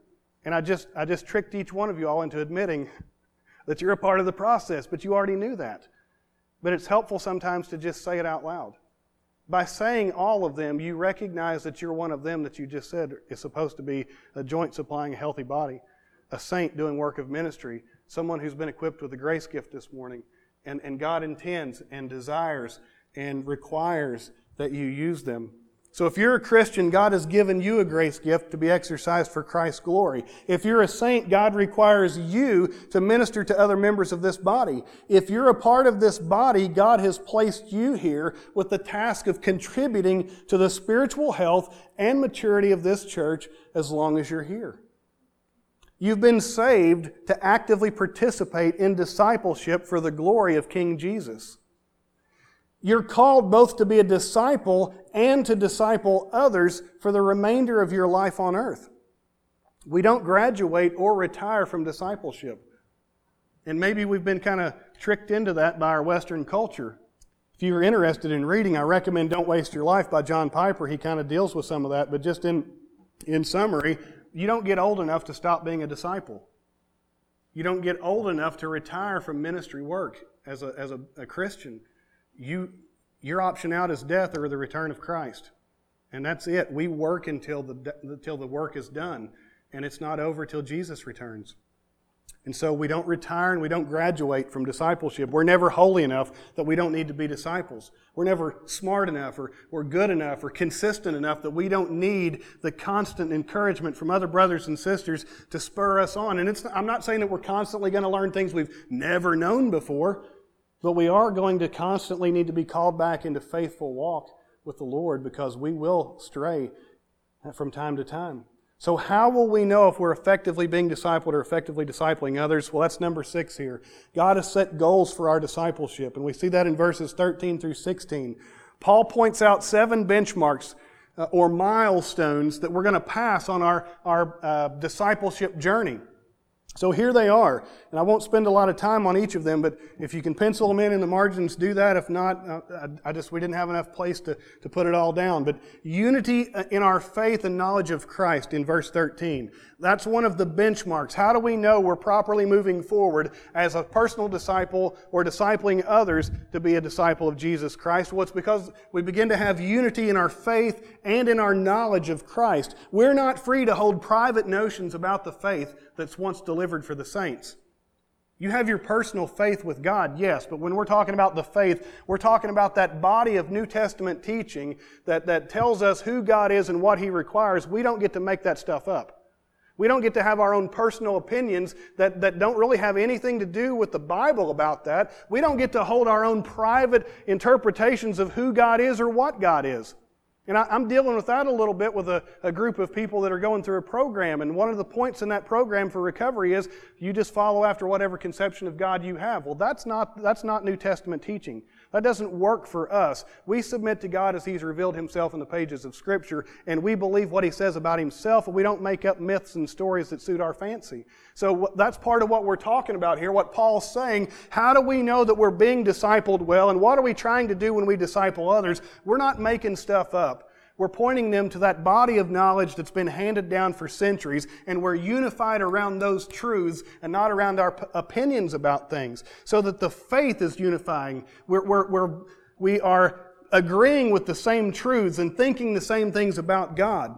And I just, I just tricked each one of you all into admitting that you're a part of the process, but you already knew that. But it's helpful sometimes to just say it out loud. By saying all of them, you recognize that you're one of them that you just said is supposed to be a joint supplying a healthy body, a saint doing work of ministry, someone who's been equipped with a grace gift this morning. And, and God intends and desires and requires that you use them so if you're a Christian, God has given you a grace gift to be exercised for Christ's glory. If you're a saint, God requires you to minister to other members of this body. If you're a part of this body, God has placed you here with the task of contributing to the spiritual health and maturity of this church as long as you're here. You've been saved to actively participate in discipleship for the glory of King Jesus. You're called both to be a disciple and to disciple others for the remainder of your life on earth. We don't graduate or retire from discipleship. And maybe we've been kind of tricked into that by our Western culture. If you're interested in reading, I recommend Don't Waste Your Life by John Piper. He kind of deals with some of that, but just in, in summary, you don't get old enough to stop being a disciple. You don't get old enough to retire from ministry work as a, as a, a Christian you, your option out is death or the return of Christ. And that's it. We work until the, until the work is done. And it's not over till Jesus returns. And so we don't retire and we don't graduate from discipleship. We're never holy enough that we don't need to be disciples. We're never smart enough or, or good enough or consistent enough that we don't need the constant encouragement from other brothers and sisters to spur us on. And it's, I'm not saying that we're constantly going to learn things we've never known before. But we are going to constantly need to be called back into faithful walk with the Lord because we will stray from time to time. So, how will we know if we're effectively being discipled or effectively discipling others? Well, that's number six here. God has set goals for our discipleship, and we see that in verses 13 through 16. Paul points out seven benchmarks uh, or milestones that we're going to pass on our, our uh, discipleship journey. So here they are, and I won't spend a lot of time on each of them, but if you can pencil them in in the margins, do that. If not, uh, I just, we didn't have enough place to, to put it all down. But unity uh, in our faith and knowledge of Christ in verse 13. That's one of the benchmarks. How do we know we're properly moving forward as a personal disciple or discipling others to be a disciple of Jesus Christ? Well, it's because we begin to have unity in our faith and in our knowledge of Christ. We're not free to hold private notions about the faith that's once delivered for the saints. You have your personal faith with God, yes, but when we're talking about the faith, we're talking about that body of New Testament teaching that, that tells us who God is and what He requires. We don't get to make that stuff up. We don't get to have our own personal opinions that, that don't really have anything to do with the Bible about that. We don't get to hold our own private interpretations of who God is or what God is. And I, am dealing with that a little bit with a, a, group of people that are going through a program. And one of the points in that program for recovery is you just follow after whatever conception of God you have. Well, that's not, that's not New Testament teaching. That doesn't work for us. We submit to God as He's revealed Himself in the pages of Scripture, and we believe what He says about Himself, and we don't make up myths and stories that suit our fancy. So that's part of what we're talking about here, what Paul's saying. How do we know that we're being discipled well, and what are we trying to do when we disciple others? We're not making stuff up. We're pointing them to that body of knowledge that's been handed down for centuries, and we're unified around those truths and not around our p- opinions about things, so that the faith is unifying. We're, we're, we're, we are agreeing with the same truths and thinking the same things about God.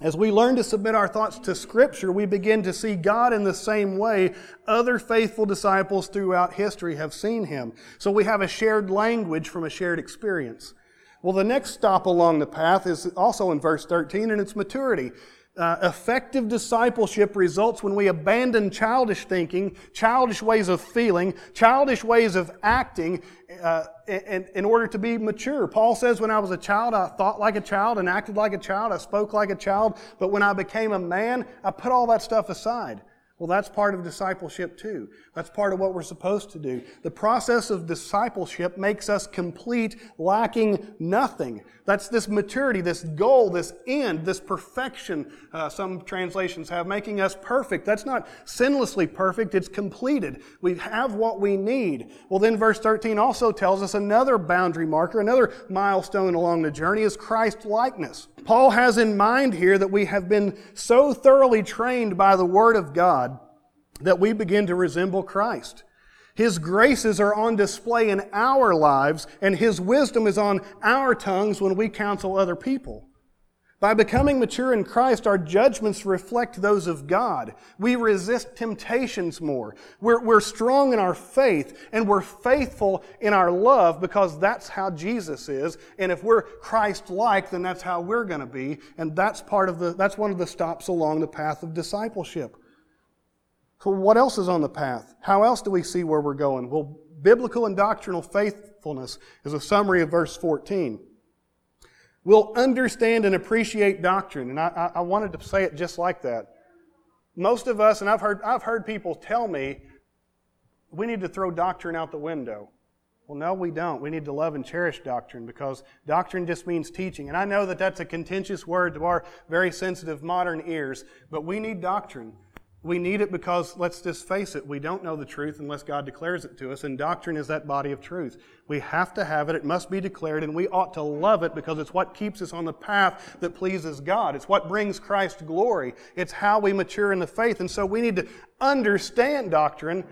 As we learn to submit our thoughts to Scripture, we begin to see God in the same way other faithful disciples throughout history have seen Him. So we have a shared language from a shared experience. Well, the next stop along the path is also in verse 13, and it's maturity. Uh, effective discipleship results when we abandon childish thinking, childish ways of feeling, childish ways of acting uh, in, in order to be mature. Paul says, When I was a child, I thought like a child and acted like a child, I spoke like a child, but when I became a man, I put all that stuff aside. Well, that's part of discipleship too. That's part of what we're supposed to do. The process of discipleship makes us complete, lacking nothing. That's this maturity, this goal, this end, this perfection, uh, some translations have, making us perfect. That's not sinlessly perfect, it's completed. We have what we need. Well, then verse 13 also tells us another boundary marker, another milestone along the journey is Christ likeness. Paul has in mind here that we have been so thoroughly trained by the Word of God that we begin to resemble Christ. His graces are on display in our lives, and His wisdom is on our tongues when we counsel other people. By becoming mature in Christ, our judgments reflect those of God. We resist temptations more. We're, we're strong in our faith, and we're faithful in our love because that's how Jesus is. And if we're Christ-like, then that's how we're going to be. And that's part of the, that's one of the stops along the path of discipleship. So, what else is on the path? How else do we see where we're going? Well, biblical and doctrinal faithfulness is a summary of verse 14. We'll understand and appreciate doctrine. And I, I wanted to say it just like that. Most of us, and I've heard, I've heard people tell me, we need to throw doctrine out the window. Well, no, we don't. We need to love and cherish doctrine because doctrine just means teaching. And I know that that's a contentious word to our very sensitive modern ears, but we need doctrine. We need it because, let's just face it, we don't know the truth unless God declares it to us, and doctrine is that body of truth. We have to have it, it must be declared, and we ought to love it because it's what keeps us on the path that pleases God. It's what brings Christ glory. It's how we mature in the faith, and so we need to understand doctrine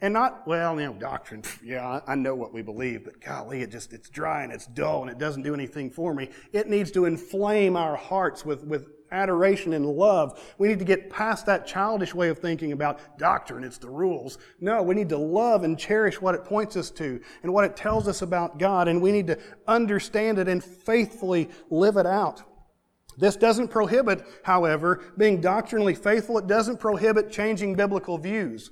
and not, well, you know, doctrine, yeah, I know what we believe, but golly, it just, it's dry and it's dull and it doesn't do anything for me. It needs to inflame our hearts with, with adoration and love. We need to get past that childish way of thinking about doctrine, it's the rules. No, we need to love and cherish what it points us to and what it tells us about God, and we need to understand it and faithfully live it out. This doesn't prohibit, however, being doctrinally faithful. It doesn't prohibit changing biblical views.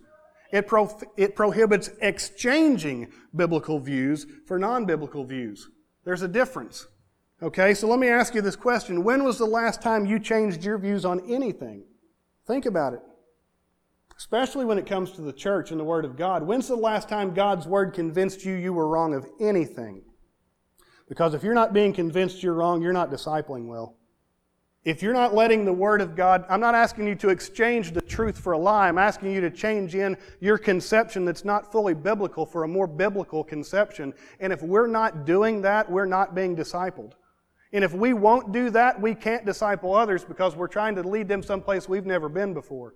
It, pro- it prohibits exchanging biblical views for non biblical views. There's a difference. Okay, so let me ask you this question. When was the last time you changed your views on anything? Think about it. Especially when it comes to the church and the Word of God. When's the last time God's Word convinced you you were wrong of anything? Because if you're not being convinced you're wrong, you're not discipling well. If you're not letting the Word of God, I'm not asking you to exchange the truth for a lie. I'm asking you to change in your conception that's not fully biblical for a more biblical conception. And if we're not doing that, we're not being discipled. And if we won't do that, we can't disciple others because we're trying to lead them someplace we've never been before.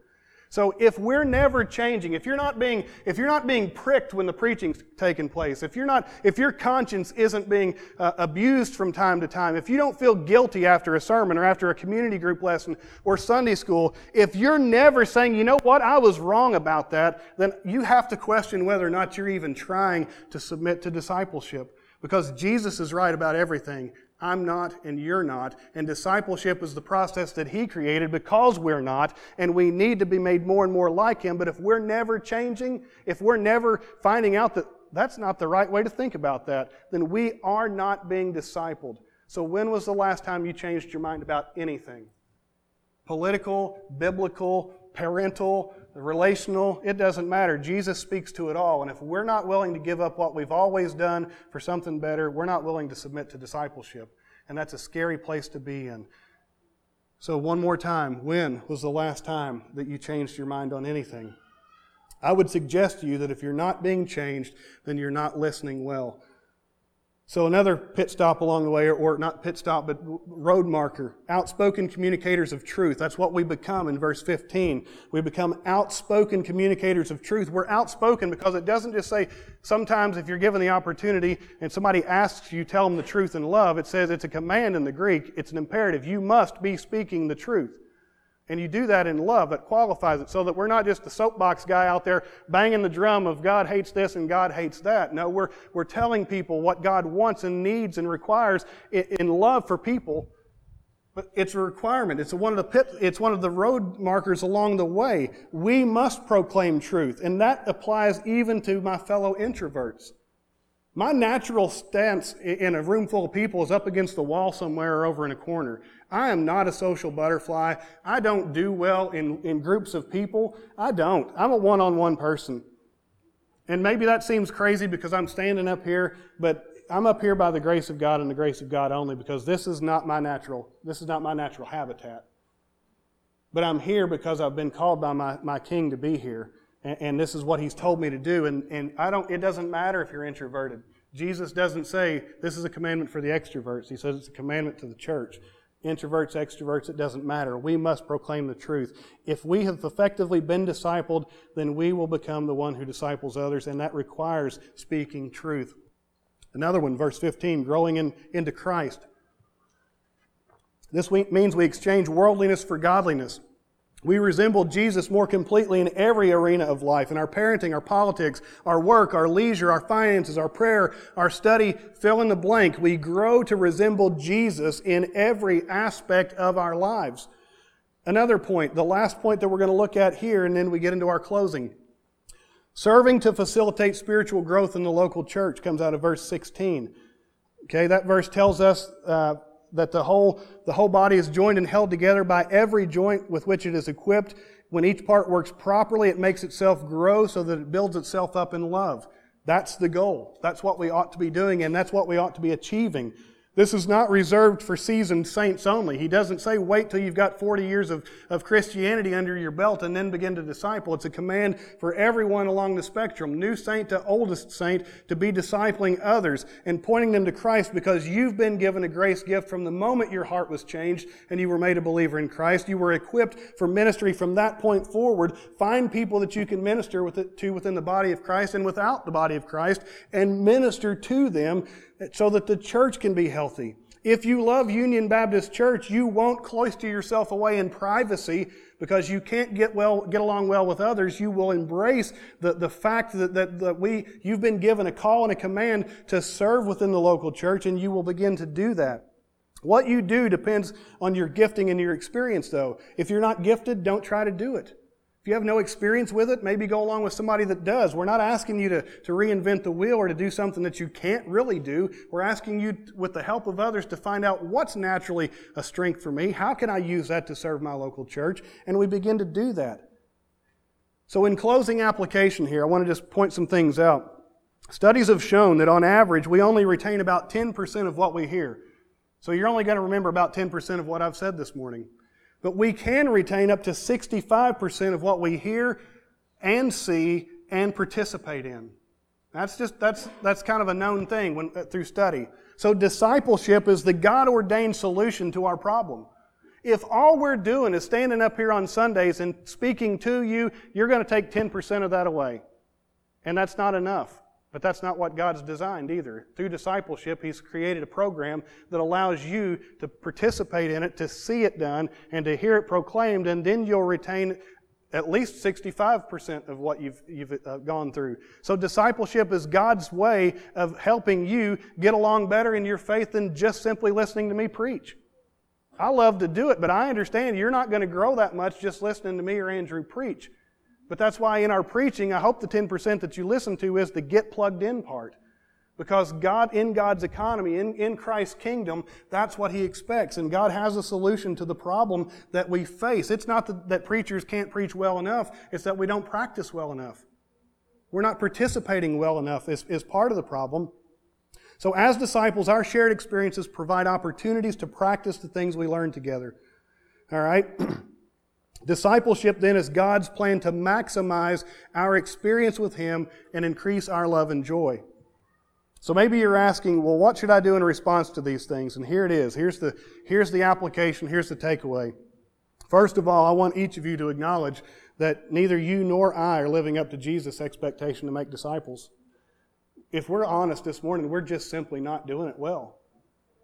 So if we're never changing, if you're not being, if you're not being pricked when the preaching's taking place, if you're not, if your conscience isn't being uh, abused from time to time, if you don't feel guilty after a sermon or after a community group lesson or Sunday school, if you're never saying, you know what, I was wrong about that, then you have to question whether or not you're even trying to submit to discipleship. Because Jesus is right about everything. I'm not and you're not. And discipleship is the process that He created because we're not, and we need to be made more and more like Him. But if we're never changing, if we're never finding out that that's not the right way to think about that, then we are not being discipled. So, when was the last time you changed your mind about anything? Political, biblical, parental, relational, it doesn't matter. Jesus speaks to it all. And if we're not willing to give up what we've always done for something better, we're not willing to submit to discipleship. And that's a scary place to be in. So, one more time, when was the last time that you changed your mind on anything? I would suggest to you that if you're not being changed, then you're not listening well. So another pit stop along the way, or, not pit stop, but road marker. Outspoken communicators of truth. That's what we become in verse 15. We become outspoken communicators of truth. We're outspoken because it doesn't just say, sometimes if you're given the opportunity and somebody asks you, tell them the truth in love. It says it's a command in the Greek. It's an imperative. You must be speaking the truth. And you do that in love that qualifies it so that we're not just the soapbox guy out there banging the drum of God hates this and God hates that. No, we're, we're telling people what God wants and needs and requires in, in love for people. But it's a requirement. It's one of the pit, it's one of the road markers along the way. We must proclaim truth. And that applies even to my fellow introverts. My natural stance in a room full of people is up against the wall somewhere or over in a corner. I am not a social butterfly. I don't do well in, in groups of people. I don't. I'm a one on one person. And maybe that seems crazy because I'm standing up here, but I'm up here by the grace of God and the grace of God only because this is not my natural, this is not my natural habitat. But I'm here because I've been called by my, my king to be here. And, and this is what he's told me to do. And, and I don't, it doesn't matter if you're introverted. Jesus doesn't say this is a commandment for the extroverts. He says it's a commandment to the church. Introverts, extroverts, it doesn't matter. We must proclaim the truth. If we have effectively been discipled, then we will become the one who disciples others, and that requires speaking truth. Another one, verse 15, growing in, into Christ. This means we exchange worldliness for godliness. We resemble Jesus more completely in every arena of life in our parenting, our politics, our work, our leisure, our finances, our prayer, our study, fill in the blank. We grow to resemble Jesus in every aspect of our lives. Another point, the last point that we're going to look at here, and then we get into our closing. Serving to facilitate spiritual growth in the local church comes out of verse 16. Okay, that verse tells us uh, that the whole, the whole body is joined and held together by every joint with which it is equipped. When each part works properly, it makes itself grow so that it builds itself up in love. That's the goal. That's what we ought to be doing, and that's what we ought to be achieving. This is not reserved for seasoned saints only. He doesn't say wait till you've got 40 years of, of Christianity under your belt and then begin to disciple. It's a command for everyone along the spectrum, new saint to oldest saint, to be discipling others and pointing them to Christ because you've been given a grace gift from the moment your heart was changed and you were made a believer in Christ. You were equipped for ministry from that point forward. Find people that you can minister with it, to within the body of Christ and without the body of Christ and minister to them so that the church can be healthy. If you love Union Baptist Church, you won't cloister yourself away in privacy because you can't get well, get along well with others. You will embrace the, the fact that, that, that we, you've been given a call and a command to serve within the local church and you will begin to do that. What you do depends on your gifting and your experience though. If you're not gifted, don't try to do it. If you have no experience with it, maybe go along with somebody that does. We're not asking you to, to reinvent the wheel or to do something that you can't really do. We're asking you, with the help of others, to find out what's naturally a strength for me. How can I use that to serve my local church? And we begin to do that. So, in closing application here, I want to just point some things out. Studies have shown that on average, we only retain about 10% of what we hear. So, you're only going to remember about 10% of what I've said this morning. But we can retain up to 65% of what we hear and see and participate in. That's just that's that's kind of a known thing when, uh, through study. So discipleship is the God ordained solution to our problem. If all we're doing is standing up here on Sundays and speaking to you, you're going to take 10% of that away. And that's not enough. But that's not what God's designed either. Through discipleship, He's created a program that allows you to participate in it, to see it done, and to hear it proclaimed, and then you'll retain at least 65% of what you've, you've uh, gone through. So, discipleship is God's way of helping you get along better in your faith than just simply listening to me preach. I love to do it, but I understand you're not going to grow that much just listening to me or Andrew preach. But that's why in our preaching, I hope the 10% that you listen to is the get plugged in part. Because God, in God's economy, in, in Christ's kingdom, that's what He expects. And God has a solution to the problem that we face. It's not that, that preachers can't preach well enough, it's that we don't practice well enough. We're not participating well enough is, is part of the problem. So, as disciples, our shared experiences provide opportunities to practice the things we learn together. All right? Discipleship then is God's plan to maximize our experience with Him and increase our love and joy. So maybe you're asking, well, what should I do in response to these things? And here it is. Here's the, here's the application. Here's the takeaway. First of all, I want each of you to acknowledge that neither you nor I are living up to Jesus' expectation to make disciples. If we're honest this morning, we're just simply not doing it well.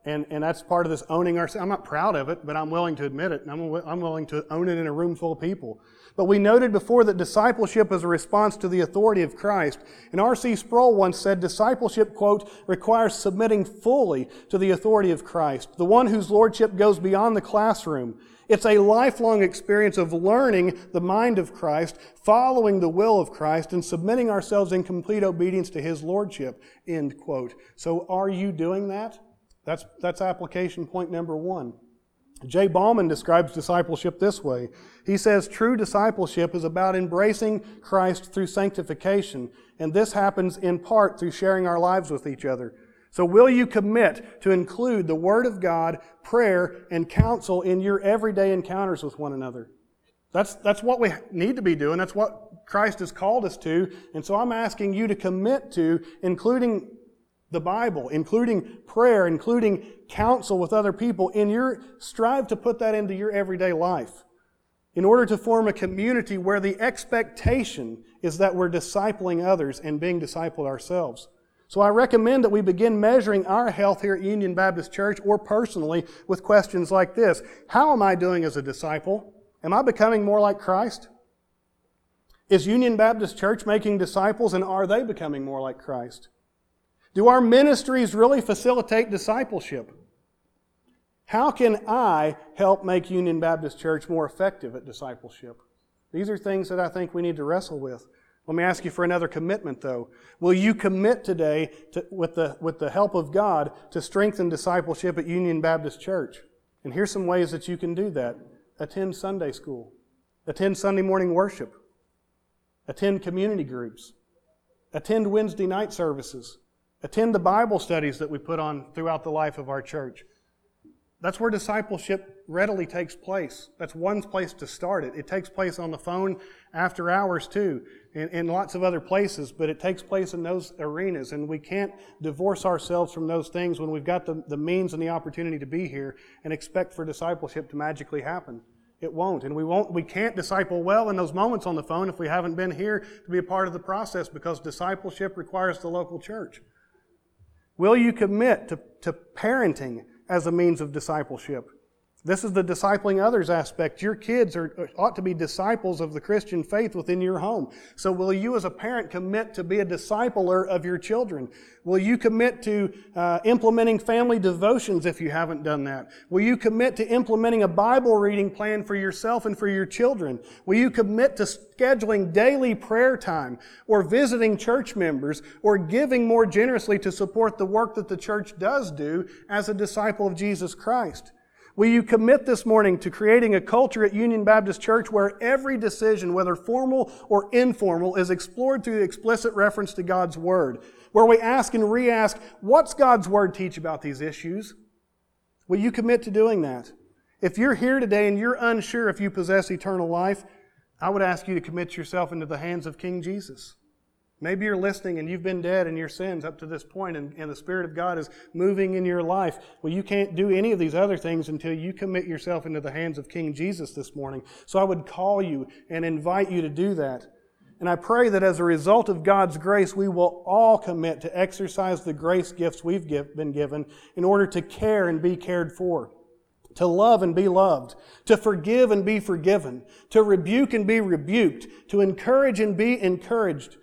And, and that's part of this owning ourselves. I'm not proud of it, but I'm willing to admit it, and I'm, I'm willing to own it in a room full of people. But we noted before that discipleship is a response to the authority of Christ. And R.C. Sproul once said discipleship, quote, requires submitting fully to the authority of Christ, the one whose lordship goes beyond the classroom. It's a lifelong experience of learning the mind of Christ, following the will of Christ, and submitting ourselves in complete obedience to his lordship, end quote. So are you doing that? That's, that's application point number one. Jay Bauman describes discipleship this way. He says, True discipleship is about embracing Christ through sanctification, and this happens in part through sharing our lives with each other. So, will you commit to include the Word of God, prayer, and counsel in your everyday encounters with one another? That's, that's what we need to be doing. That's what Christ has called us to. And so, I'm asking you to commit to including the Bible, including prayer, including counsel with other people, in your strive to put that into your everyday life. In order to form a community where the expectation is that we're discipling others and being discipled ourselves. So I recommend that we begin measuring our health here at Union Baptist Church or personally with questions like this. How am I doing as a disciple? Am I becoming more like Christ? Is Union Baptist Church making disciples and are they becoming more like Christ? Do our ministries really facilitate discipleship? How can I help make Union Baptist Church more effective at discipleship? These are things that I think we need to wrestle with. Let me ask you for another commitment, though. Will you commit today, to, with, the, with the help of God, to strengthen discipleship at Union Baptist Church? And here's some ways that you can do that attend Sunday school, attend Sunday morning worship, attend community groups, attend Wednesday night services, Attend the Bible studies that we put on throughout the life of our church. That's where discipleship readily takes place. That's one place to start it. It takes place on the phone after hours too, and, and lots of other places, but it takes place in those arenas. And we can't divorce ourselves from those things when we've got the, the means and the opportunity to be here and expect for discipleship to magically happen. It won't. And we won't, we can't disciple well in those moments on the phone if we haven't been here to be a part of the process because discipleship requires the local church. Will you commit to, to parenting as a means of discipleship? This is the discipling others aspect. Your kids are, ought to be disciples of the Christian faith within your home. So, will you as a parent commit to be a discipler of your children? Will you commit to uh, implementing family devotions if you haven't done that? Will you commit to implementing a Bible reading plan for yourself and for your children? Will you commit to scheduling daily prayer time or visiting church members or giving more generously to support the work that the church does do as a disciple of Jesus Christ? Will you commit this morning to creating a culture at Union Baptist Church where every decision, whether formal or informal, is explored through the explicit reference to God's Word? Where we ask and re ask, what's God's Word teach about these issues? Will you commit to doing that? If you're here today and you're unsure if you possess eternal life, I would ask you to commit yourself into the hands of King Jesus. Maybe you're listening and you've been dead in your sins up to this point and, and, the Spirit of God is moving in your life. Well, you can't do any of these other things until you commit yourself into the hands of King Jesus this morning. So I would call you and invite you to do that. And I pray that as a result of God's grace, we will all commit to exercise the grace gifts we've give, been given in order to care and be cared for, to love and be loved, to forgive and be forgiven, to rebuke and be rebuked, to encourage and be encouraged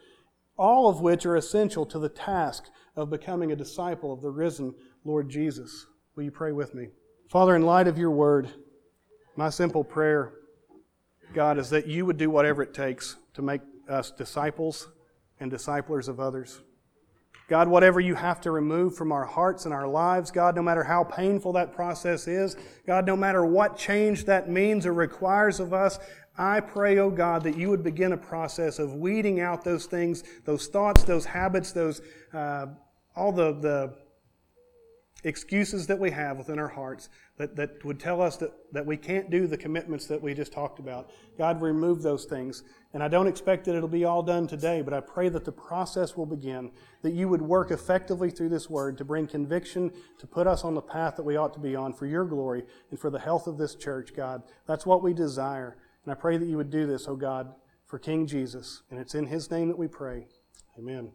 all of which are essential to the task of becoming a disciple of the risen Lord Jesus. Will you pray with me? Father, in light of your word, my simple prayer, God, is that you would do whatever it takes to make us disciples and disciplers of others. God, whatever you have to remove from our hearts and our lives, God, no matter how painful that process is, God, no matter what change that means or requires of us, I pray, oh God, that you would begin a process of weeding out those things, those thoughts, those habits, those uh, all the, the excuses that we have within our hearts that, that would tell us that, that we can't do the commitments that we just talked about. God, remove those things. And I don't expect that it'll be all done today, but I pray that the process will begin, that you would work effectively through this word to bring conviction, to put us on the path that we ought to be on for your glory and for the health of this church, God. That's what we desire. And I pray that you would do this, oh God, for King Jesus. And it's in his name that we pray. Amen.